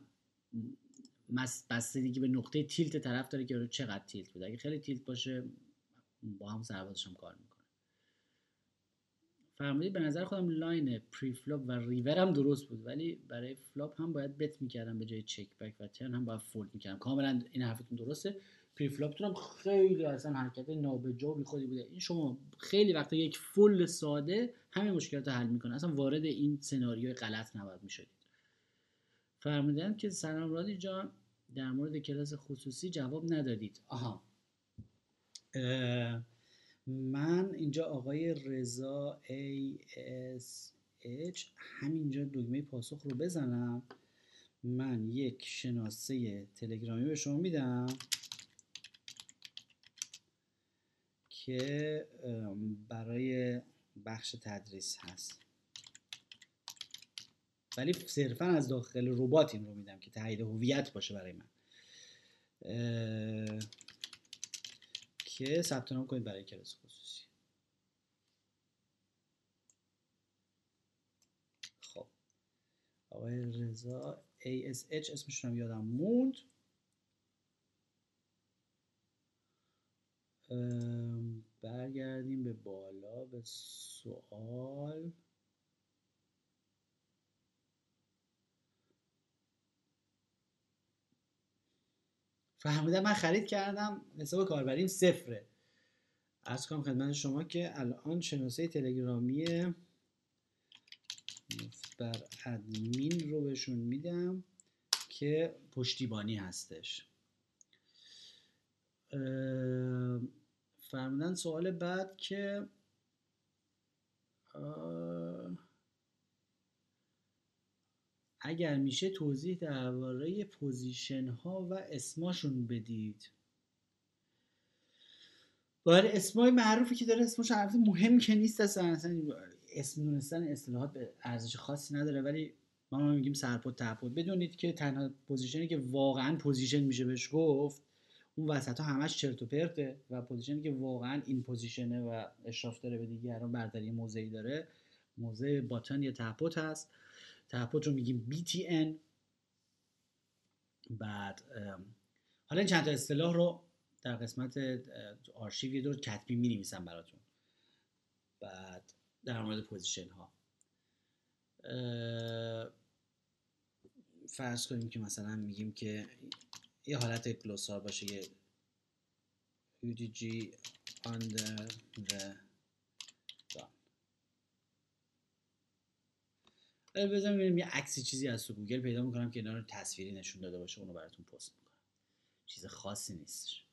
بستگی به نقطه tilt طرف داره که چقدر tilt بوده. اگه خیلی tilt باشه با هم سربازش هم کار می‌کنه. فرمودید به نظر خودم line preflop و river هم درست بود ولی برای flop هم باید bet می‌کردم به جای check back و turn هم باید fold می‌کردم. کاملا این حرفتون درسته. preflop تون هم خیلی اصلا حرکت نابجا بی خودی بوده. این شما خیلی وقتا یک fold ساده همه مشکلات رو حل می‌کنه. اصلا وارد این سناریوی غلط نباید می‌شدید. فرمودن که سلام رادی جان در مورد کلاس خصوصی جواب ندادید. آها. من اینجا آقای رضا اچ همینجا دکمه پاسخ رو بزنم. من یک شناسه تلگرامی به شما میدم. که برای بخش تدریس هست. ولی صرفا از داخل ربات این رو میدم که تایید هویت باشه برای من. که ثبت نام کنید برای کلاس خصوصی. خب. آقای رضا ASH اسمشون هم یادم موند. برگردیم به بالا به سوال. فهمیدم من خرید کردم حساب کاربریم صفره. از کنم خدمت شما که الان شناسه تلگرامی بر ادمین رو بهشون میدم که پشتیبانی هستش. فرمودن سوال بعد که اگر میشه توضیح درباره position ها و اسماشون بدید. باید اسمای معروفی که داره اسمش حرف مهم که نیست اصلا اسم دونستن اصطلاحات به ارزش خاصی نداره ولی ما, ما میگیم سر pot ته pot بدونید که تنها position ی که واقعا position میشه بهش گفت اون وسط ها همش چرت و پرته و position ی که واقعا این position ه و اشراف داره به دیگران برتری موضعی داره. موضع button یا ته pot هست. ته pot رو میگیم BTN بعد حالا این چند تا اصطلاح رو در قسمت آرشیو یه دور کتبی می نویسم براتون. بعد در مورد position ها فرض کنیم که مثلا میگیم که یه حالت glossary باشه یه UTG under the بذارم ببینیم یه عکسی چیزی از تو گوگل پیدا می‌کنم که اینا رو تصویری نشون داده باشه اونو براتون پست می‌کنم. چیز خاصی نیستش.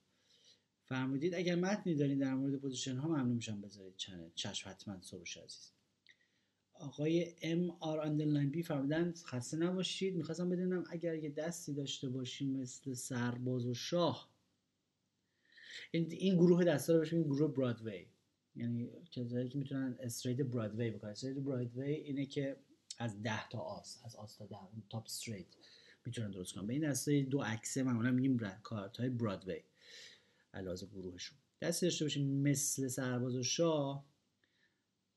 فرمودید اگر متنی دارین در مورد position ها ممنون میشم بذارید channel. چشم حتما سروش عزیز. آقای MR underline B فرمودن خسته نباشید. می‌خواستم بدونم اگر یه دستی داشته باشیم مثل سرباز و شاه این, گروه دستا رو بشیم گروه Broadway یعنی کسایی که می‌تونن straight Broadway بکنن. straight Broadway اینه که از 10 تا آس از آس تا 10 top straight می‌تونن درست کنن. به این دسته دو عکسه معمولا میگیم کارت های Broadway علاوه گروهشون. دستی داشته باشیم مثل سرباز و شاه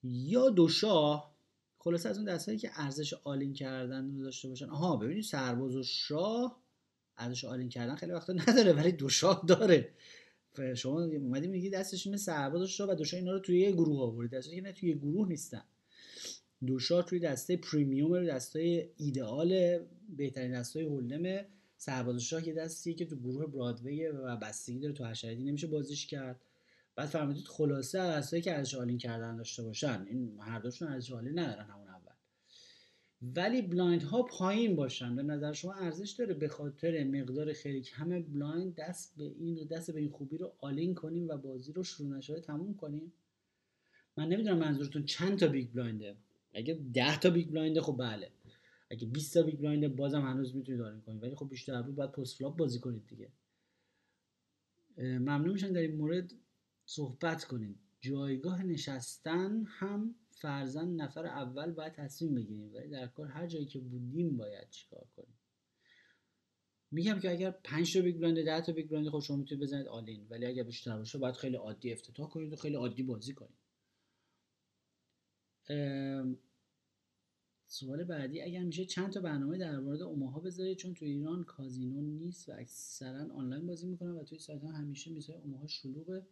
یا دو شاه خلاصه از اون دستایی که ارزش all-in کردن رو داشته باشن. آها ببینید سرباز و شاه ارزش all-in کردن خیلی وقتا نداره ولی دو شاه داره. شما اومدی میگی دستش اینه سرباز و شاه و دو شاه اینا رو توی یه گروه آوردید دستش نه توی یه گروه نیستن. دو شاه توی دسته premium دسته ایدئال بهترین دسته hold'em سرباز شاه. یه دستیه که تو گروه Broadway و بستگی داره تو هر شرایطی نمیشه بازیش کرد. بعد فرمودید خلاصه از که ارزش all-in کردن داشته باشن. این هر دوشون ارزش all-in ندارن همون ولی blind ها پایین باشن. به نظر شما ارزش داره به خاطر مقدار خیلی کم blind دست به این دست به این خوبی رو all-in کنیم و بازی رو شروع نشده تموم کنیم؟ من نمی‌دونم منظورتون چند تا big blind ه اگه 10 تا big blind ه خب بله. اگه 20 تا big blind ه بازم هنوز می‌تونید all-in کنید. ولی خب بیشتر بود باید postflop بازی کنید دیگه. ممنون میشم در این مورد. صحبت کنید جایگاه نشستن هم فرضاً نفر اول باید تصمیم بگیریم ولی در کار هر جایی که بودیم باید چیکار کنیم. میگم که اگر 5 تا big blind 10 تا big blind خب شما می‌تونید بزنید all-in ولی اگر بیشتر باشه باید خیلی عادی افتتاح کنید و خیلی عادی بازی کنید. سوال بعدی اگر میشه چند تا برنامه در مورد اوماها بذارید؟ چون تو ایران کازینو نیست و اکثرا آنلاین بازی می‌کنن و توی سایت هم همیشه میشه اوماها شلوغه.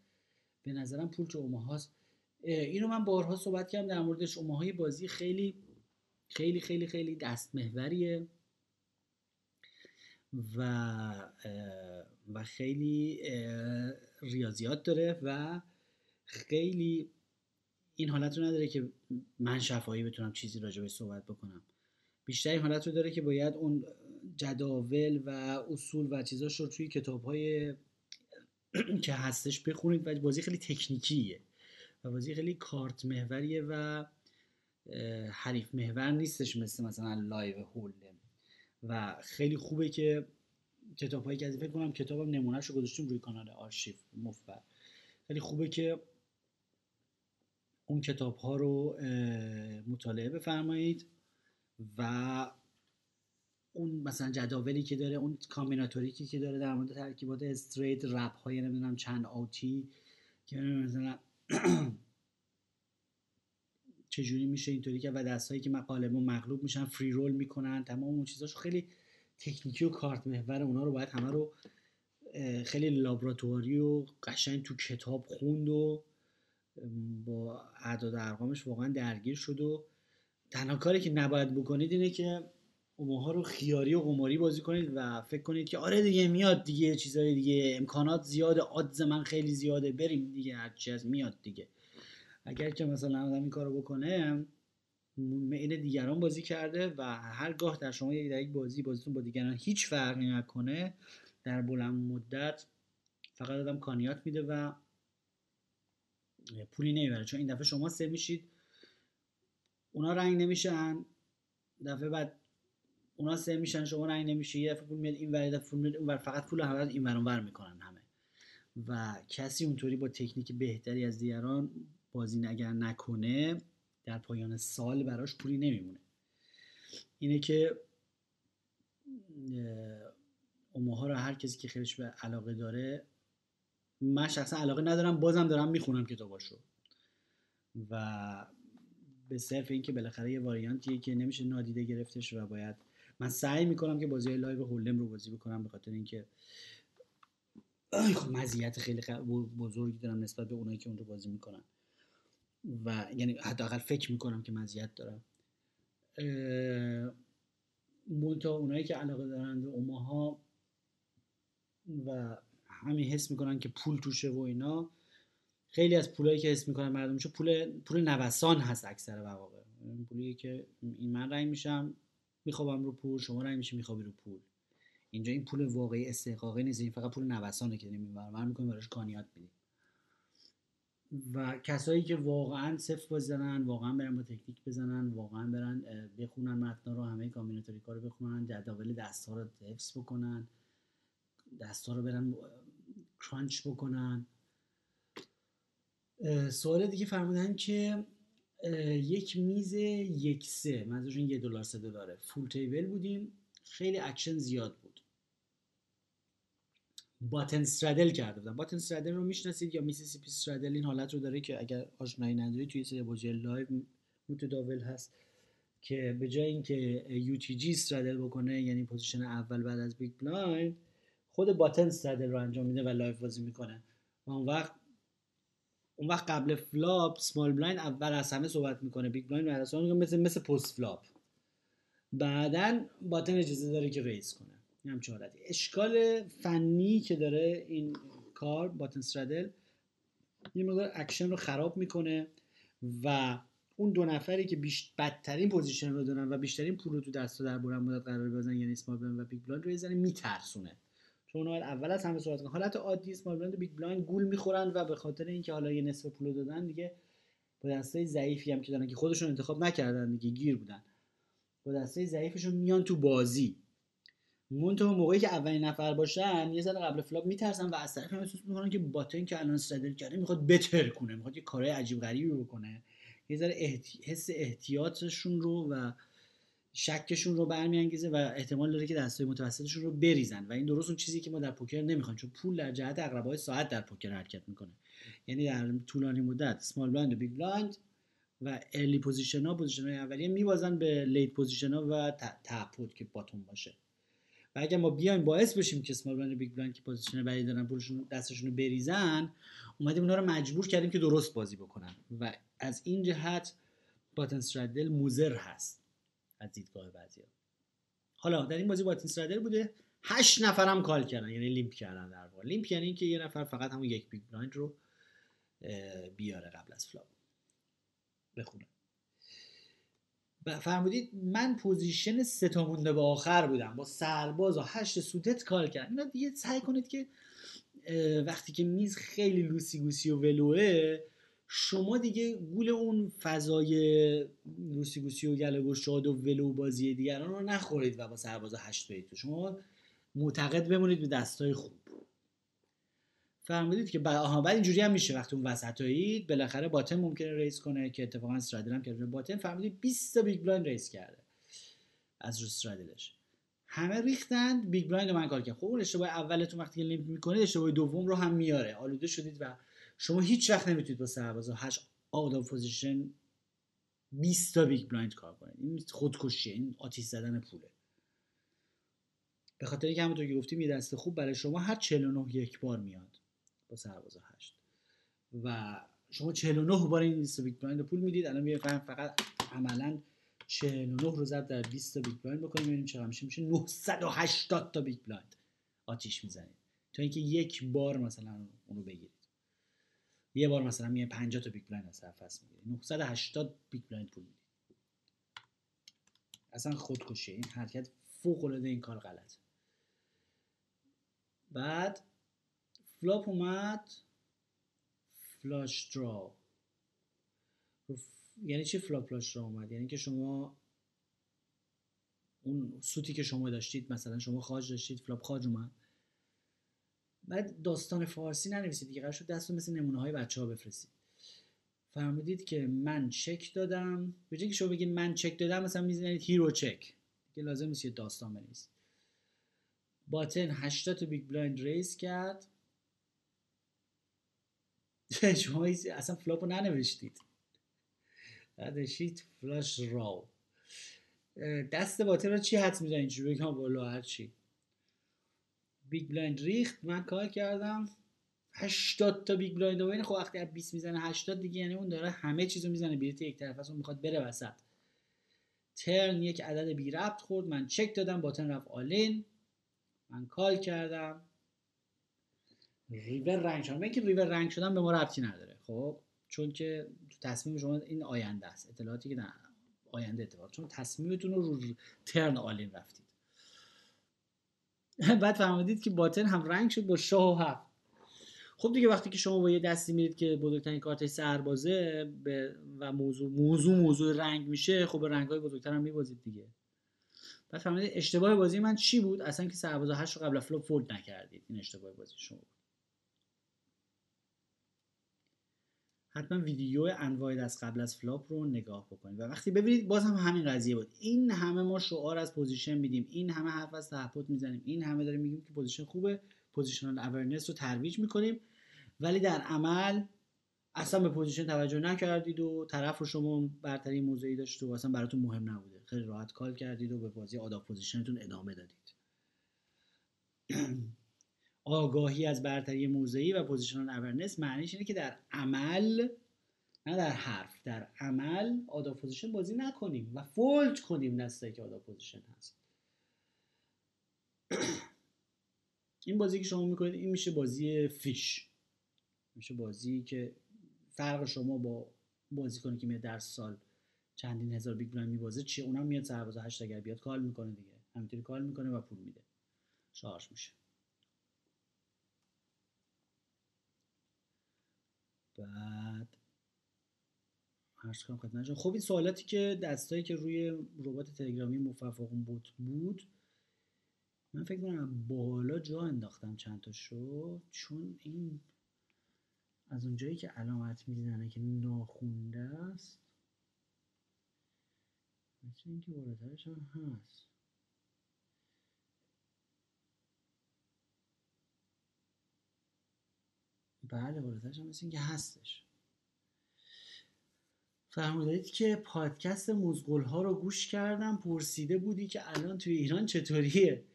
به نظرم پول تو اوماهاست اینو من بارها صحبت کردم در موردش. اوماهای بازی خیلی خیلی خیلی خیلی دست محوریه و و خیلی ریاضیات داره و خیلی این حالت رو نداره که من شفاهی بتونم چیزی راجع به صحبت بکنم. بیشتر این حالت رو داره که باید اون جداول و اصول و چیزاش رو توی کتاب های که هستش بخونید و بازی خیلی تکنیکیه و بازی خیلی کارت محوریه و حریف محور نیستش مثل مثلا live hold'em و خیلی خوبه که کتاب هایی که از فکر کنم کتابم نمونهش رو گذاشتیم روی کانال آرشیو مفبر. خیلی خوبه که اون کتاب ها رو مطالعه بفرمایید و اون مثلا جداولی که داره اون combinatoric ی که داره در مورد ترکیبات straight wrap های نمی‌دونم چند out ی که مثلا چجوری میشه اینطوری که و دستهایی که مقالمون مغلوب میشن فری رول می‌کنن تمام اون چیزاش خیلی تکنیکی و کارت محور اونا رو باید همه رو خیلی لابراتواری و قشنگ تو کتاب خوند و با اعداد ارقامش واقعا درگیر شد و تنها کاری که نباید بکنید اینه که اوماها رو خیاری و قماری بازی کنید و فکر کنید که آره دیگه میاد دیگه چیزای دیگه. امکانات زیاده آدز من خیلی زیاده. بریم دیگه هرچی از میاد دیگه. اگر که مثلا آدم این کارو بکنه این دیگران بازی کرده و هرگاه در شما یک بازی بازیتون با دیگران هیچ فرقی نکنه در بلند مدت فقط آدم کانیات میده و پولی نمی‌بره. چون این دفعه شما سه میشید اونا رنگ نمیشن. دفعه بعد اونا سه میشن شما رنگ نمیشه یه پول میاد این دفعه پول میاد اون ور فقط پول همه این ور ور می‌کنن همه. و کسی اونطوری با تکنیک بهتری از دیگران بازی اگر نکنه در پایان سال براش پولی نمیمونه. اینه که اوماها رو هر کسی که خیلیش به علاقه داره من شخصا علاقه ندارم بازم دارم می‌خونم کتاباشو. و به صرف اینکه بالاخره یه variant یه که نمیشه نادیده گرفتش و باید من سعی می‌کنم که بازی live hold'em رو بازی بکنم به خاطر اینکه خب مزیت خیلی بزرگی دارم نسبت به اونایی که اون رو بازی می‌کنن. و یعنی حداقل فکر می‌کنم که مزیت دارم. منتها اونایی که علاقه دارن به اوماها و همین حس می‌کنن که پول توشه و اینا خیلی از پولایی که حس می‌کنن مردم پول پول نوسان هست اکثر مواقع پولی که این من رنگ میشم. میخوابم رو پول شما رنگ میشه میخوابی رو پول؟ اینجا این پول واقعی استحقاقی نیست این فقط پول نوسانه که داریم من می‌کنیم براش کانیات میدیم و کسایی که واقعا صفر بزنن واقعا برن با تکنیک بزنن واقعا برن بخونن متنا رو همه کامبیناتوری کارو بخونن جداول دستا رو حفظ بکنن دستا رو برن کرانچ بکنن. سوال دیگه فرمودن که یک میز یک سه. منظورشون یه دلار سه دلاره. فول تیبل بودیم. خیلی اکشن زیاد بود. button straddle کرده بودن button straddle رو می‌شناسید یا Mississippi straddle این حالت رو داره که اگر آشنایی نداری توی سری بازی live متداول هست که به جای اینکه UTG straddle بکنه یعنی position اول بعد از big blind خود button straddle رو انجام میده و live بازی می‌کنه. و اون وقت اون وقت قبل flop small blind اول از همه صحبت می‌کنه. big blind بعد از مثل مثل post flop. بعدا button اجازه داره که raise کنه. این هم اشکال فنی که داره این کار button straddle یه مقدار اکشن رو خراب می‌کنه و اون دو نفری که بیش بدترین position رو دارن و بیشترین پول رو تو دست در بلند مدت قرار بزنن یعنی small و big blind رو میترسونه. باید اول از همه صحبت کنن حالت عادی small blind و big blind گول می‌خورن و به خاطر اینکه حالا یه نصف پول دادن دیگه با دستای ضعیفی هم که دارن که خودشون انتخاب نکردن دیگه گیر بودن. با دستای ضعیفشون میان تو بازی. منتها موقعی که اولین نفر باشن یه ذره قبل flop میترسن و از طرف احساس می‌کنن که button که الان straddle کرده می‌خواد bet کنه می‌خواد یه کارهای عجیب غریبی بکنه. یه ذره احتی... حس احتیاطشون رو و شکشون رو برمیانگیزه و احتمال داره که دستای متوسطشون رو بریزن. و این درست اون چیزی که ما در پوکر نمی‌خوایم چون پول در جهت عقربه‌های ساعت در پوکر حرکت می‌کنه. یعنی در طولانی مدت small blind و big blind و early position ها position های اولیه میبازن به late position ها و ته pot که button باشه. و اگر ما بیایم باعث بشیم که small blind big blind که position بعدی دارن پولشون دستشون رو بریزن اومدیم اونا رو مجبور کردیم که درست بازی بکنن. و از این جهت button straddle مضر هست. از دیدگاه بعضی حالا در این بازی button straddle بوده هشت نفرم call کردن یعنی limp کردن در واقع. limp یعنی اینکه یه نفر فقط همون یک big blind رو بیاره قبل از flop. بخونم فرمودید من position سه تا مونده به آخر بودم. با سرباز و هشت suited call کردم. اینا دیگه سعی کنید که وقتی که میز خیلی loosey goosey و ولوه شما دیگه گول اون فضای loosey goosey و گله و شاد و ولو بازی دیگران رو نخورید و با سرباز هشت برید شما معتقد بمونید به دستای خوب. فهمیدید که آها بعد اینجوری هم میشه. وقتی اون وسطایید بالاخره button ممکنه raise کنه که اتفاقا straddle هم کرده. button فهمیدید 20 تا big blind raise کرده از رو straddle ش. همه ریختند big blind من call کرد خب اون اشتباه اولتون وقتی که limp می‌کنید اشتباه دوم رو هم میاره. آلوده شدید و شما هیچ وقت نمی‌تونید با سرباز 8 out of position 20 تا big blind call کنید. این خودکشیه این آتیش زدن پوله. به خاطر اینکه همونطور که گفتیم یه دست خوب برای شما هر 49 یک بار میاد با سرباز 8 و شما 49 بار این بیست big blind پول می‌دید. الان میگه فقط عملا 49 رو ضرب در 20 تا big blind بکنیم. ببینیم چقدر میشه. میشه 980 تا big blind آتیش می‌زنید. تا اینکه یک بار مثلا اونو بگیرید. یه بار مثلا میگه 50 تا big blind از سرفس می‌گیرید 980 big blind پول می‌دید اصلا خودکشی. این حرکت فوق العاده این کار غلط بعد flop اومد. flush draw. یعنی چی flop flush draw اومد؟ یعنی که شما اون suit ی که شما داشتید مثلا شما خاج داشتید flop خاج اومد. بعد داستان فارسی ننویسید دیگه قرار دستو مثل نمونه های بچه ها بفرستید. فرمودید که من چک دادم. به که شما بگید من چک دادم مثلا می‌زنید hero check. که لازم نیست یه داستان بنویسید. button 80 big blind raise کرد. شما اصلا flop رو ننوشتید نوشتید flush draw. دست button رو چی حدس می‌زنید؟ اینجوری بگم بالا هر چی big blind ریخت. من call کردم. 80 تا big blind و خب وقتی 20 می‌زنه 80 دیگه یعنی اون داره همه چیزو می‌زنه. بیرت یک طرف می‌خواد بره وسط. turn یک عدد بی ربط خورد. من چک دادم. button رفت all-in. من call کردم. ریور رنگ شدن اینکه ریور رنگ شدن به ما ربطی نداره. خب چون که تو تصمیم شما این آینده است. اطلاعاتی که نه آینده اتفاق. چون تصمیمتون رو رو turn all-in رفتید. بعد فهمیدید که button هم رنگ شد با شاه و هفت خب دیگه وقتی که شما با یه دستی میرید که بزرگترین کارت سربازه و موضوع موضوع موضوع رنگ میشه خب به رنگ های بزرگتر هم میبازید دیگه. بعد فهمیدید اشتباه بازی من چی بود؟ اصلا که سربازه هشت رو قبل flop fold نکردید. این اشتباه بازی شما بود. حتما ویدیو انواع دست قبل از flop رو نگاه بکنید. و وقتی ببینید باز هم همین قضیه بود. این همه ما شعار از position میدیم. این همه حرف از ته pot می‌زنیم. این همه داریم میگیم که position خوبه. positional awareness رو ترویج می‌کنیم. ولی در عمل اصلا به position توجه نکردید و طرف رو شما برتری موضعی داشت و اصلا براتون مهم نبوده. خیلی راحت call کردید و به بازی out of position تون ادامه دادید. آگاهی از برتری موضعی و positional awareness معنیش اینه که در عمل نه در حرف در عمل out of position بازی نکنیم و fold کنیم دستایی که out of position هست. این بازی که شما می‌کنید این میشه بازی fish. میشه بازی که فرق شما با بازی کنید که میاد در سال چندین هزار big blind میبازه چیه؟ اونم میاد سرباز هشت اگر بیاد call می‌کنه دیگه. همینطوری call می‌کنه و پول میده. شارژ میشه. بعد عرض کنم خدمتتون خب این سوالاتی که دستایی که روی ربات تلگرامی مفقود بود بود. من فکر کنم بالا جا انداختم چند تا شو چون این از اونجایی که علامت می‌زنه که ناخونده است مثل اینکه بالاترش هم هست. بله بالاترش هم مثل اینکه هستش. فرمودید که پادکست مزگل ها رو گوش کردم پرسیده بودی که الان توی ایران چطوریه؟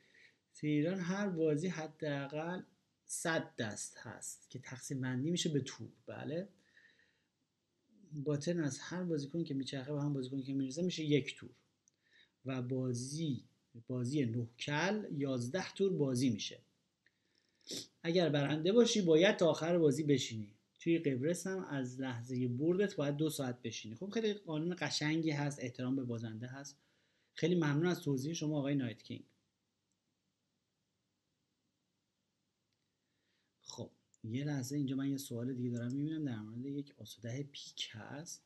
توی ایران هر بازی حداقل صد دست هست که تقسیم بندی میشه به تور بله. باتن از هر بازیکن که میچرخه و هم بازیکن که میرزه میشه یک تور. و بازی بازی نه کل یازده تور بازی میشه. اگر برنده باشی باید تا آخر بازی بشینی. توی قبرس هم از لحظه بردت باید دو ساعت بشینی. خب خیلی قانون قشنگی هست احترام به بازنده هست. خیلی ممنون از توضیح شما آقای نایت کینگ. خب یه لحظه اینجا من یه سوال دیگه دارم. می‌بینم در مورد یک آسوده پیک هست.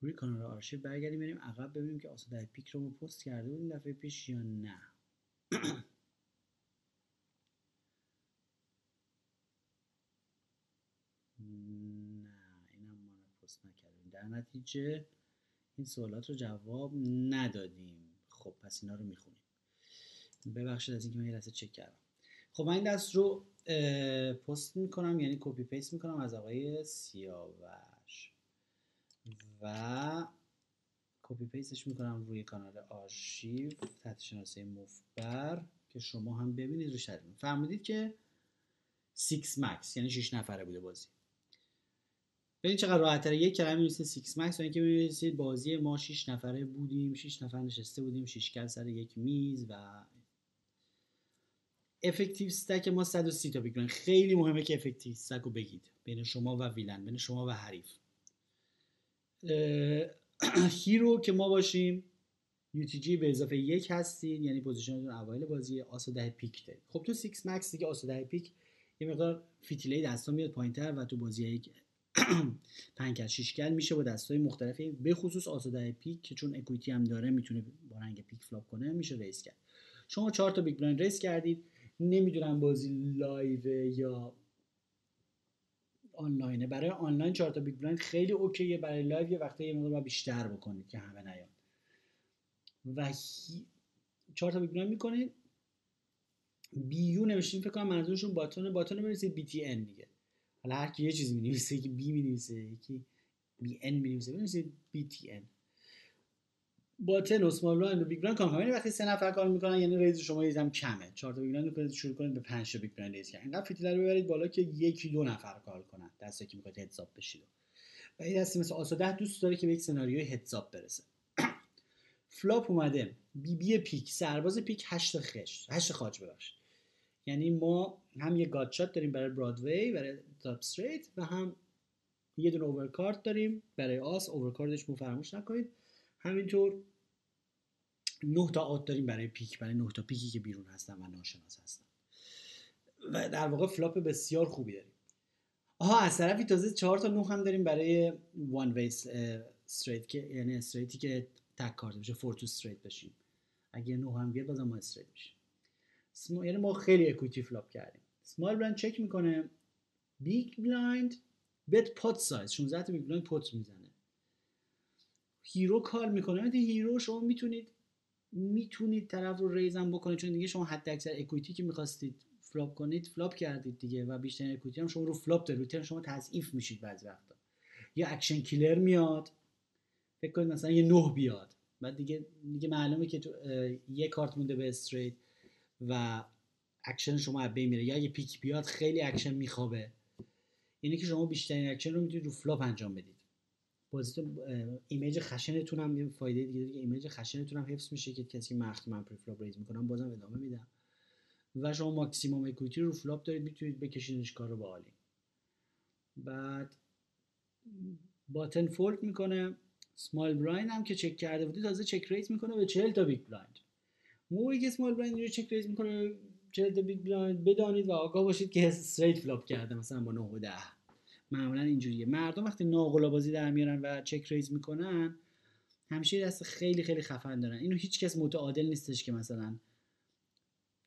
روی کانال آرشیو برگردیم بریم عقب ببینیم که آسوده پیک رو ما پست کرده بودیم دفعه پیش یا نه. در نتیجه این سوالات رو جواب ندادیم. خب پس اینا رو می‌خونیم. ببخشید از اینکه من یه لحظه چک کردم. خب من این دست رو paste می‌کنم یعنی copy paste می‌کنم از آقای سیاوش. و copy paste ش می‌کنم روی کانال آرشیو تحت شناسه مفبر که شما هم ببینید رو شدید فرمودید که 6 max یعنی 6 نفره بوده بازی. ببین چقدر راحت تره یک کلمه می‌رسه 6 max اینکه می‌رسید بازی ما 6 نفره بودیم. 6 نفر نشسته بودیم. 6 کل سر یک میز و effective stack ما 130 تا بیگ خیلی مهمه که effective stack رو بگید. بین شما و villain بین شما و حریف. hero که ما باشیم UTG به اضافه یک هستین یعنی position تون اوایل بازی آسو ده پیک دارید خب تو 6 max دیگه آسو ده پیک یه مقدار فیتیله دستا میاد پایینتر و تو بازی یک 5 کل 6 کل میشه با دستای مختلفی به خصوص آسوده پیک که چون equity هم داره می‌تونه با رنگ پیک flop کنه میشه raise کرد. شما چهار تا big blind raise کردید. نمی‌دونم بازی live یا آنلاینه. برای آنلاین چهار تا big blind خیلی okay ه. برای live یه وقتا یه مقدار بیشتر بکنید که همه نیاد و چهار تا big blind می‌کنید. BU نوشتیم فکر کنم منظورشون button button بنویسید BTN دیگه. حالا هر کی یه چیزی می‌نویسه یکی B می‌نویسه یکی BN می‌نویسه بنویسید BTN. button و small blind و big blind call یعنی وقتی سه نفر call می‌کنن یعنی raise شما یکم کمه. چهار تا big blind شروع کنید به 5 تا big blind raise کردن. اینقدر فیتیل رو ببرید بالا که یکی دو نفر call کنن. دستی که می‌خواید heads up بشید. و این دستی مثل آسو ده دوست داره که به یک سناریوی heads up برسه. flop اومده. بی بی پیک. سرباز پیک 8 خش 8 خاج ببخشید. یعنی ما هم یه gutshot داریم برای Broadway برای top straight و هم یه دونه overcard داریم برای آس. overcard ش مو فراموش نکنید. همینطور نه تا out داریم برای پیک. برای نه تا پیکی که بیرون هستن و ناشناس هستن. و در واقع flop بسیار خوبی داریم. آها از طرفی تازه چهار تا نه هم داریم برای one way straight که یعنی straight ی که تک کارت بشه four to straight بشیم. اگه نه هم بیاد بازم ما straight میشیم. یعنی ما خیلی equity flop کردیم. small blind check می‌کنه. big blind bet pot size 16 تا big blind pot می‌زنه. hero call می‌کنه. مثل hero شما می‌تونید می‌تونید طرف رو raise م بکنید. چون دیگه شما حد اکثر equity که می‌خواستید flop کنید flop کردید دیگه و بیشتر equity هم شما رو flop دارید شما تضعیف میشید بعضی وقتا. یا action killer میاد. فکر کنید مثلا یه نه بیاد. بعد دیگه دیگه معلومه که تو یه کارت مونده به straight و اکشن شما از بین میره. یا اگه پیک بیاد خیلی اکشن میخوابه. اینه که شما بیشترین اکشن رو می‌تونید رو flop انجام بدید. بازیتون image خشنتون هم فایده دیگه که image خشنتون هم حفظ میشه که کسی مخت من preflop raise می‌کنم بازم ادامه میدم. و شما ماکسیموم equity رو flop دارید می‌تونید بکشیدش کار رو بعد button fold می‌کنه. small blind هم که چک کرده بودی تازه check raise می‌کنه به 40 تا big blind موقعی که small blind رو check raise می‌کنه 40 تا big blind بدانید و آگاه باشید که straight flop کرده مثلا با 9 و 10 معمولا اینجوریه. مردم وقتی ناقلا بازی در میارن و check raise می‌کنن همیشه دست خیلی خیلی خفن دارن. اینو هیچ کس متعادل نیستش که مثلا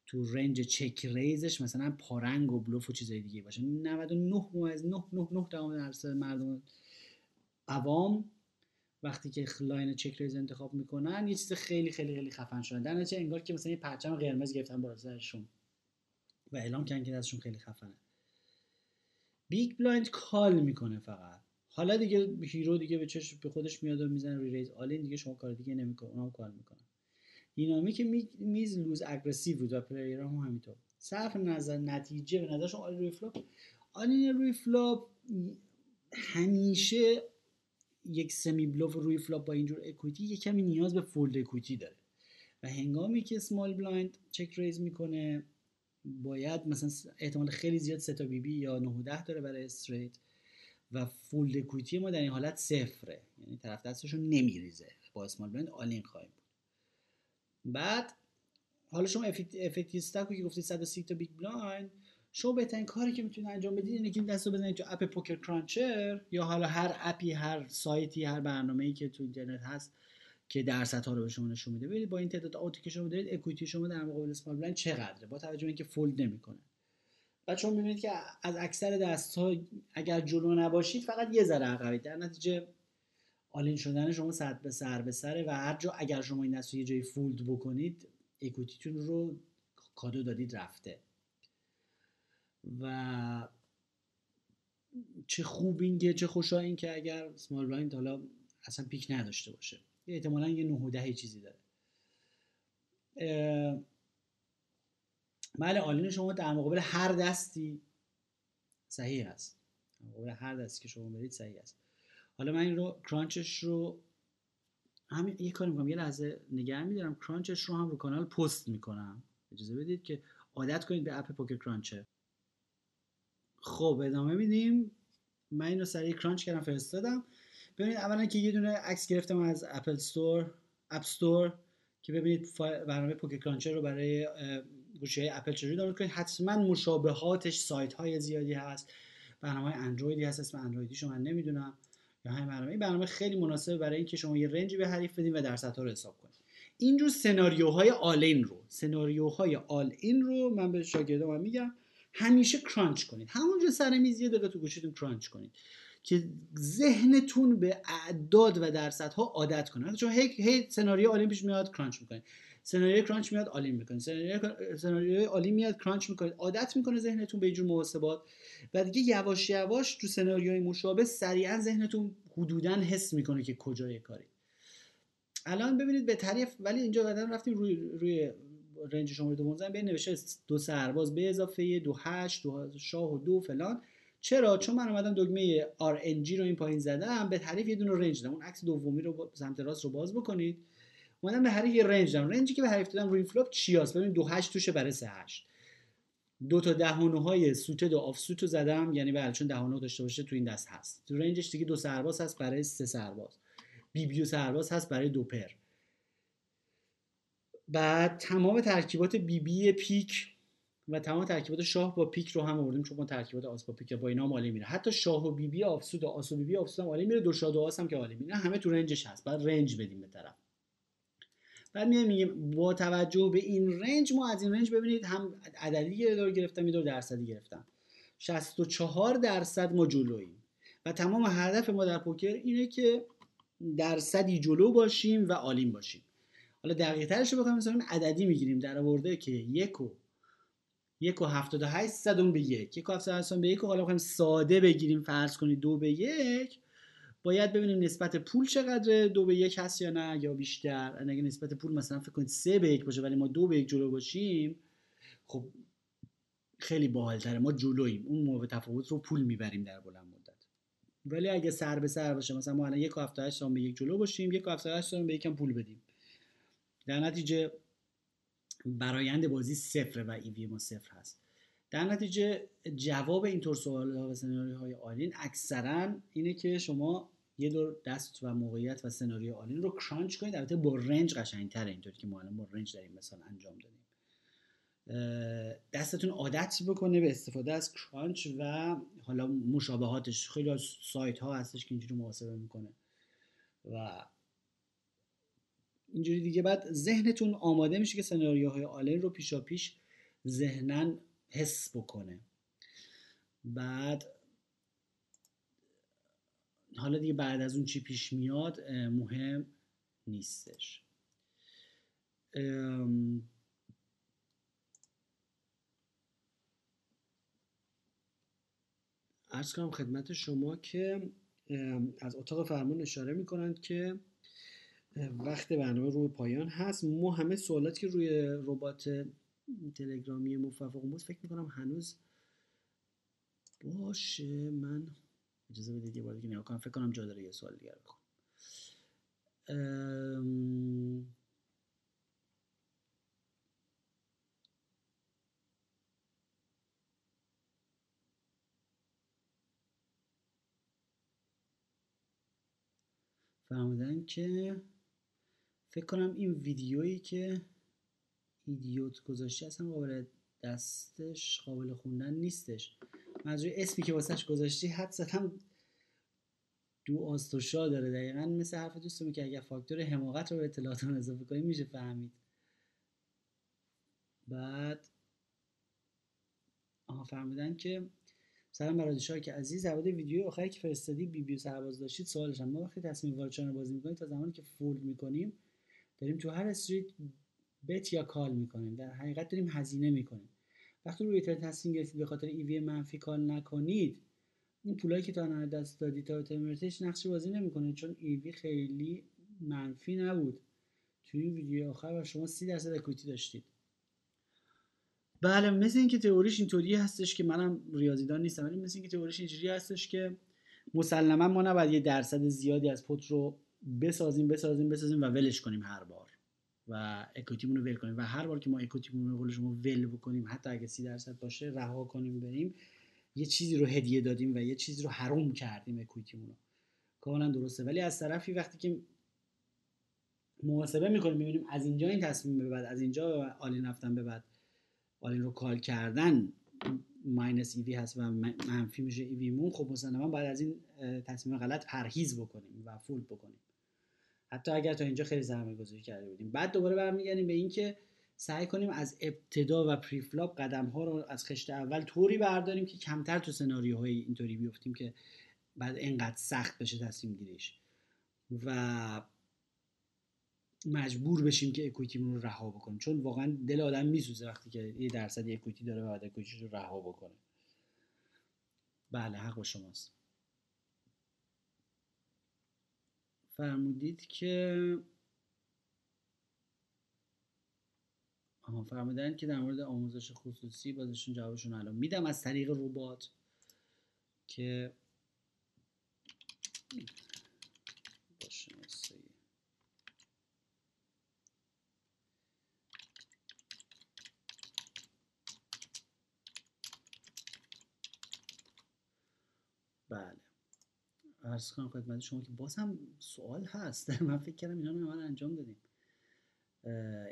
تو range check raise ش مثلا پارنگ و بلوف و چیزای دیگه باشه. 99 از 9 9 9 درصد مردم عوام وقتی که line check raise انتخاب می‌کنن یه چیز خیلی خیلی خیلی خفن شدن در نتیجه انگار که مثلا یه پرچم قرمز گرفتن بالا سرشون. و اعلام کردن که دستشون خیلی خفنه. big blind call می‌کنه فقط. حالا دیگه hero دیگه به چش به خودش میاد و می‌زنه re-raise. all-in دیگه شما کار دیگه نمی‌کنه اونم call می‌کنه dynamic میز loose aggressive بود و player هم همینطور. صرف نظر نتیجه به نظرشون all-in روی flop all-in روی همیشه یک semi bluff روی flop با اینجور equity یه کمی نیاز به fold equity داره. و هنگامی که small blind check raise می‌کنه باید مثلا احتمال خیلی زیاد سه تا بی بی یا 9 10 داره برای straight و fold equity ما در این حالت صفره. یعنی طرف دستشو نمیریزه. با small blind all-in خواهیم بود. بعد حالا شما effective stack و که گفتید 130 تا big blind شما بهترین کاری که می‌تونید انجام بدید اینه که این دست رو بزنید تو app Poker Cruncher یا حالا هر app ی هر سایتی هر برنامه‌ای که تو اینترنت هست که درصدها رو به شما نشون میده. ببینید با این تعداد out ی که شما دارید equity شما در مقابل small blind چقدره؟ با توجه به اینکه fold نمی‌کنه. بعد شما می‌بینید که از اکثر دست ها اگر جلو نباشید فقط یه ذره عقبید در نتیجه all-in شدن شما سر به سر به سره و هر جا اگر شما این دست رو یه جایی fold بکنید equity تون رو کادو دادید رفته. و چه خوب این چه خوشا این که اگر small blind حالا اصلا پیک نداشته باشه. احتمالا یه 9 و 10 چیزی داره. بله all-in شما در مقابل هر دستی صحیح است در مقابل هر دستی که شما برید صحیح است حالا من این رو crunch ش رو همین یه کاری می‌کنم یه لحظه نگه میدارم. crunch ش رو هم رو کانال پست می‌کنم. اجازه بدید که عادت کنید به app Poker Cruncher خب ادامه میدیم. من اینو سریع crunch کردم فرستادم. ببینید اولا که یه دونه عکس گرفتم از Apple Store App Store که ببینید برنامه Poker Cruncher رو برای گوشی های اپل چجوری دانلود کنید. حتما مشابهاتش سایت های زیادی هست. برنامه اندرویدی هست اسم اندرویدی من نمی‌دونم. یا همین برنامه. این برنامه خیلی مناسبه برای اینکه شما یه range ی به حریف بدین و درصدها رو حساب کنید اینجور سناریوهای all-in رو سناریوهای all-in رو من به شاگردام میگم. همیشه crunch کنید. همونجا سر میز یه دقیقه تو گوشیتون crunch کنید که ذهنتون به اعداد و درصدها عادت کنه. چون هی, هی سناریو all-in پیش میاد crunch می‌کنید. سناریو crunch میاد all-in می‌کنید. سناریو all-in میاد crunch می‌کنید. عادت می‌کنه ذهنتون به اینجور محاسبات. و دیگه یواش یواش تو سناریوهای مشابه سریعا ذهنتون حدودا حس می‌کنه که کجای کاری. الان ببینید به تعریف ولی اینجا قدم رفتیم روی روی رنج شماره دوم زن بین نوشته دو سرباز به اضافه دو هشت دو شاه و دو فلان. چرا؟ چون من اومدم دکمه RNG رو این پایین زدم به تعریف یه دونه رنج دادم. اون عکس دومی رو سمت راست رو باز بکنید. اومدم به حریف یه رنج دادم. رنجی که به حریف دادم روی فلوپ چیاست ببین دو هشت توشه برای سه هشت. دو تا دهانه های سوت و آف سوت رو زدم. یعنی بله چون دهانه داشته باشه تو این دست هست. تو رنجش دیگه دو سرباز هست برای سه سرباز. بی بیو سرباز هست برای دو پر. بعد تمام ترکیبات بی بی پیک و تمام ترکیبات شاه با پیک رو هم آوردیم چون ما ترکیبات آس با پیک با اینا هم عالی میره. حتی شاه و بی بی آفسود و آس و بی بی آفسود هم میره دو شاه دو آس هم که عالی میره. همه تو رنجش هست. بعد رنج بدیم به طرف. بعد میایم میگیم با توجه به این رنج ما از این رنج ببینید هم عددی دور گرفتم یه درصدی گرفتم. 64 درصد ما جلوییم. و تمام هدف ما در پوکر اینه که درصدی جلو باشیم و عالیم باشیم. حالا دقیق ترش رو بخوایم مثلا عددی می‌گیریم. در آورده که یک و یک و هفتاد و هشت صدم به یک. یک و هفتاد به یک و حالا بخوایم ساده بگیریم فرض کنید دو به یک. باید ببینیم نسبت پول چقدره دو به یک هست یا نه یا بیشتر. اگه نسبت پول مثلا فکر کنید سه به یک باشه ولی ما دو به یک جلو باشیم خب خیلی باحالتره. ما جلوییم. اون موقع تفاوت رو پول می‌بریم در بلند مدت. ولی اگه سر به سر باشه مثلا ما الان یک و هفتاد به یک جلو باشیم یک و هفتاد به یکم پول بدیم. در نتیجه برایند بازی صفر و ایوی ما صفر هست. در نتیجه جواب اینطور سوال ها و سناریوهای all-in اکثرا اینه که شما یه دور دست و موقعیت و سناریو all-in رو crunch کنید. البته با range قشنگتره اینطوری که ما الان با range داریم مثلا انجام دادیم. دستتون عادت بکنه به استفاده از crunch و حالا مشابهاتش. خیلی از سایت ها هستش که اینجوری محاسبه می‌کنه. و اینجوری دیگه. بعد ذهنتون آماده میشه که سناریوهای all-in رو پیشا پیش ذهنا حس بکنه. بعد حالا دیگه بعد از اون چی پیش میاد مهم نیستش. ارز کنم خدمت شما که از اتاق فرمان اشاره می‌کنند که وقت برنامه روی پایان هست. ما همه سوالاتی که روی ربات تلگرامی موفق بود فکر می‌کنم هنوز باشه. من اجازه بدید یه بار دیگه نگاه کنم. فکر کنم جا داره یه سوال دیگه بکنم. فرمودن که فکر کنم این ویدیویی که ایدیوت گذاشته اصلا قابل دستش قابل خوندن نیستش. منظور اسمی که واسهش گذاشتی حد زدم دو آستوشا داره. دقیقا مثل حرف دوستمون که اگر فاکتور حماقت رو به اطلاعاتون اضافه کنیم میشه فهمید. بعد آها فهمیدن که سلام برای که عزیز در ویدیو آخری که فرستادی بی بی سرباز داشتید سوالش ما وقتی تصمیم وارد بازی می‌کنیم تا زمانی که فولد می‌کنیم داریم تو هر استریت بت یا کال می‌کنیم. در حقیقت داریم هزینه می‌کنیم. وقتی روی تر تصمیم گرفتید به خاطر ایوی منفی کال نکنید این پولایی که تا دست دادی تا ترمرتش نقشی بازی نمی‌کنه چون ایوی خیلی منفی نبود. توی این ویدیو آخر شما سی درصد اکویتی داشتید. بله مثل اینکه تئوریش اینطوری هستش که منم ریاضیدان نیستم ولی مثل اینکه تئوریش اینجوری هستش که مسلما ما نباید یه درصد زیادی از پوت رو بسازیم بسازیم بسازیم و ولش کنیم هر بار و equity مون رو ول کنیم. و هر بار که ما equity مون رو شما ول بکنیم حتی اگه سی درصد باشه رها کنیم بریم. یه چیزی رو هدیه دادیم و یه چیزی رو حروم کردیم equity مون رو. کاملا درسته. ولی از طرفی وقتی که محاسبه می‌کنیم می‌بینیم از اینجا این تصمیم به بعد از اینجا all-in رفتن به بعد all-in رو call کردن minus EV هست و منفی میشه EV مون خب مثلا باید از این تصمیم غلط پرهیز بکنیم و fold بکنیم. حتی اگر تا اینجا خیلی سرمایه گذاری کرده بودیم. بعد دوباره برمیگردیم به اینکه سعی کنیم از ابتدا و preflop قدم ها رو از خشت اول طوری برداریم که کمتر تو سناریوهای اینطوری بیفتیم که بعد اینقدر سخت بشه تصمیم گیریش. و مجبور بشیم که equity مون رو رها بکنیم. چون واقعا دل آدم میسوزه وقتی که یه درصد equity داره بعد equity رو رها بکنه. بله حق شماست. فرمودید که آها فرمودن که در مورد آموزش خصوصی بازشون جوابشون الان میدم از طریق ربات که بله ارز کنم خدمت شما که باز هم سوال هست. من فکر کردم اینا رو من انجام دادیم.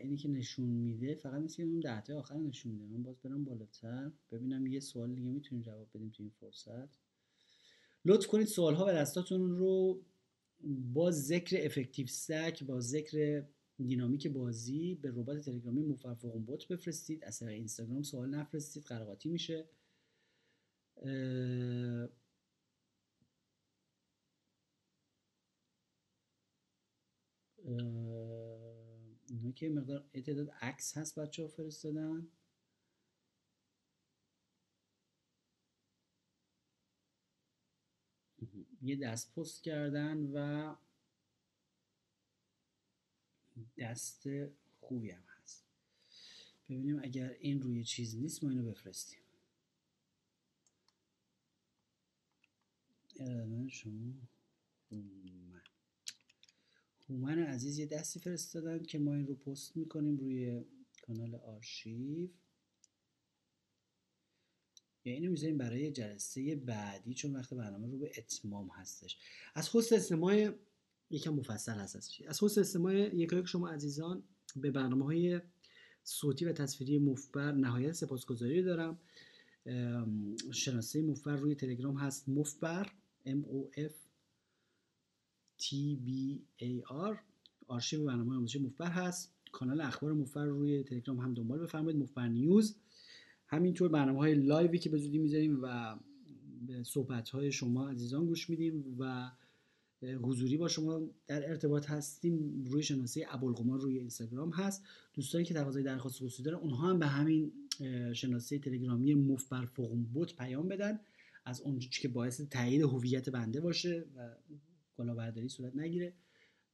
اینی که نشون میده فقط مثل اون دهته آخر نشون میده. من باز برم بالاتر. ببینم یه سوال دیگه می‌تونیم جواب بدیم تو این فرصت. لطف کنید سوال ها و دستاتون رو با ذکر افکتیو سک با ذکر دینامیک بازی به ربات تلگرامی مفرفقون بوت بفرستید. از اینستاگرام سوال نفرستید قراقاتی میشه. اینا که مقدار تعداد عکس هست بچه ها فرستادن. یه دست پست کردن و دست خوبی هم هست. ببینیم اگر این روی چیز نیست ما اینو بفرستیم. شما؟ هومن عزیز یه دستی فرستادن که ما این رو پست می‌کنیم روی کانال آرشیو. اینو می‌ذاریم برای جلسه بعدی چون وقت برنامه رو به اتمام هستش. از حسن استماع یکم مفصل هست از حسن استماع یک شما عزیزان به برنامه های صوتی و تصویری مفبر نهایت سپاسگزاری دارم. شناسه مفبر روی تلگرام هست مفبر M O F T B A R. آرشیو برنامه آموزش مفبر هست. کانال اخبار مفبر روی تلگرام هم دنبال بفرمایید. مفبر نیوز. همینطور برنامه های لایوی که به زودی می‌ذاریم و به صحبت های شما عزیزان گوش میدیم و حضوری با شما در ارتباط هستیم. روی شناسه ابوالقمار روی اینستاگرام هست. دوستانی که تقاضای درخواست خصوصی دارن اونها هم به همین شناسه تلگرامی مف بر بوت پیام بدن. از اون که باعث تایید هویت بنده باشه و کلاهبرداری صورت نگیره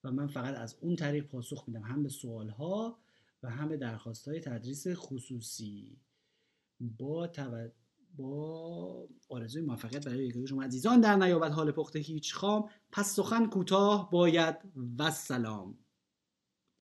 و من فقط از اون طریق پاسخ میدم هم به سوال ها و هم به درخواست های تدریس خصوصی. با با آرزوی موفقیت برای یکی شما عزیزان در نیابت حال پخته هیچ خام پس سخن کوتاه باید. و سلام.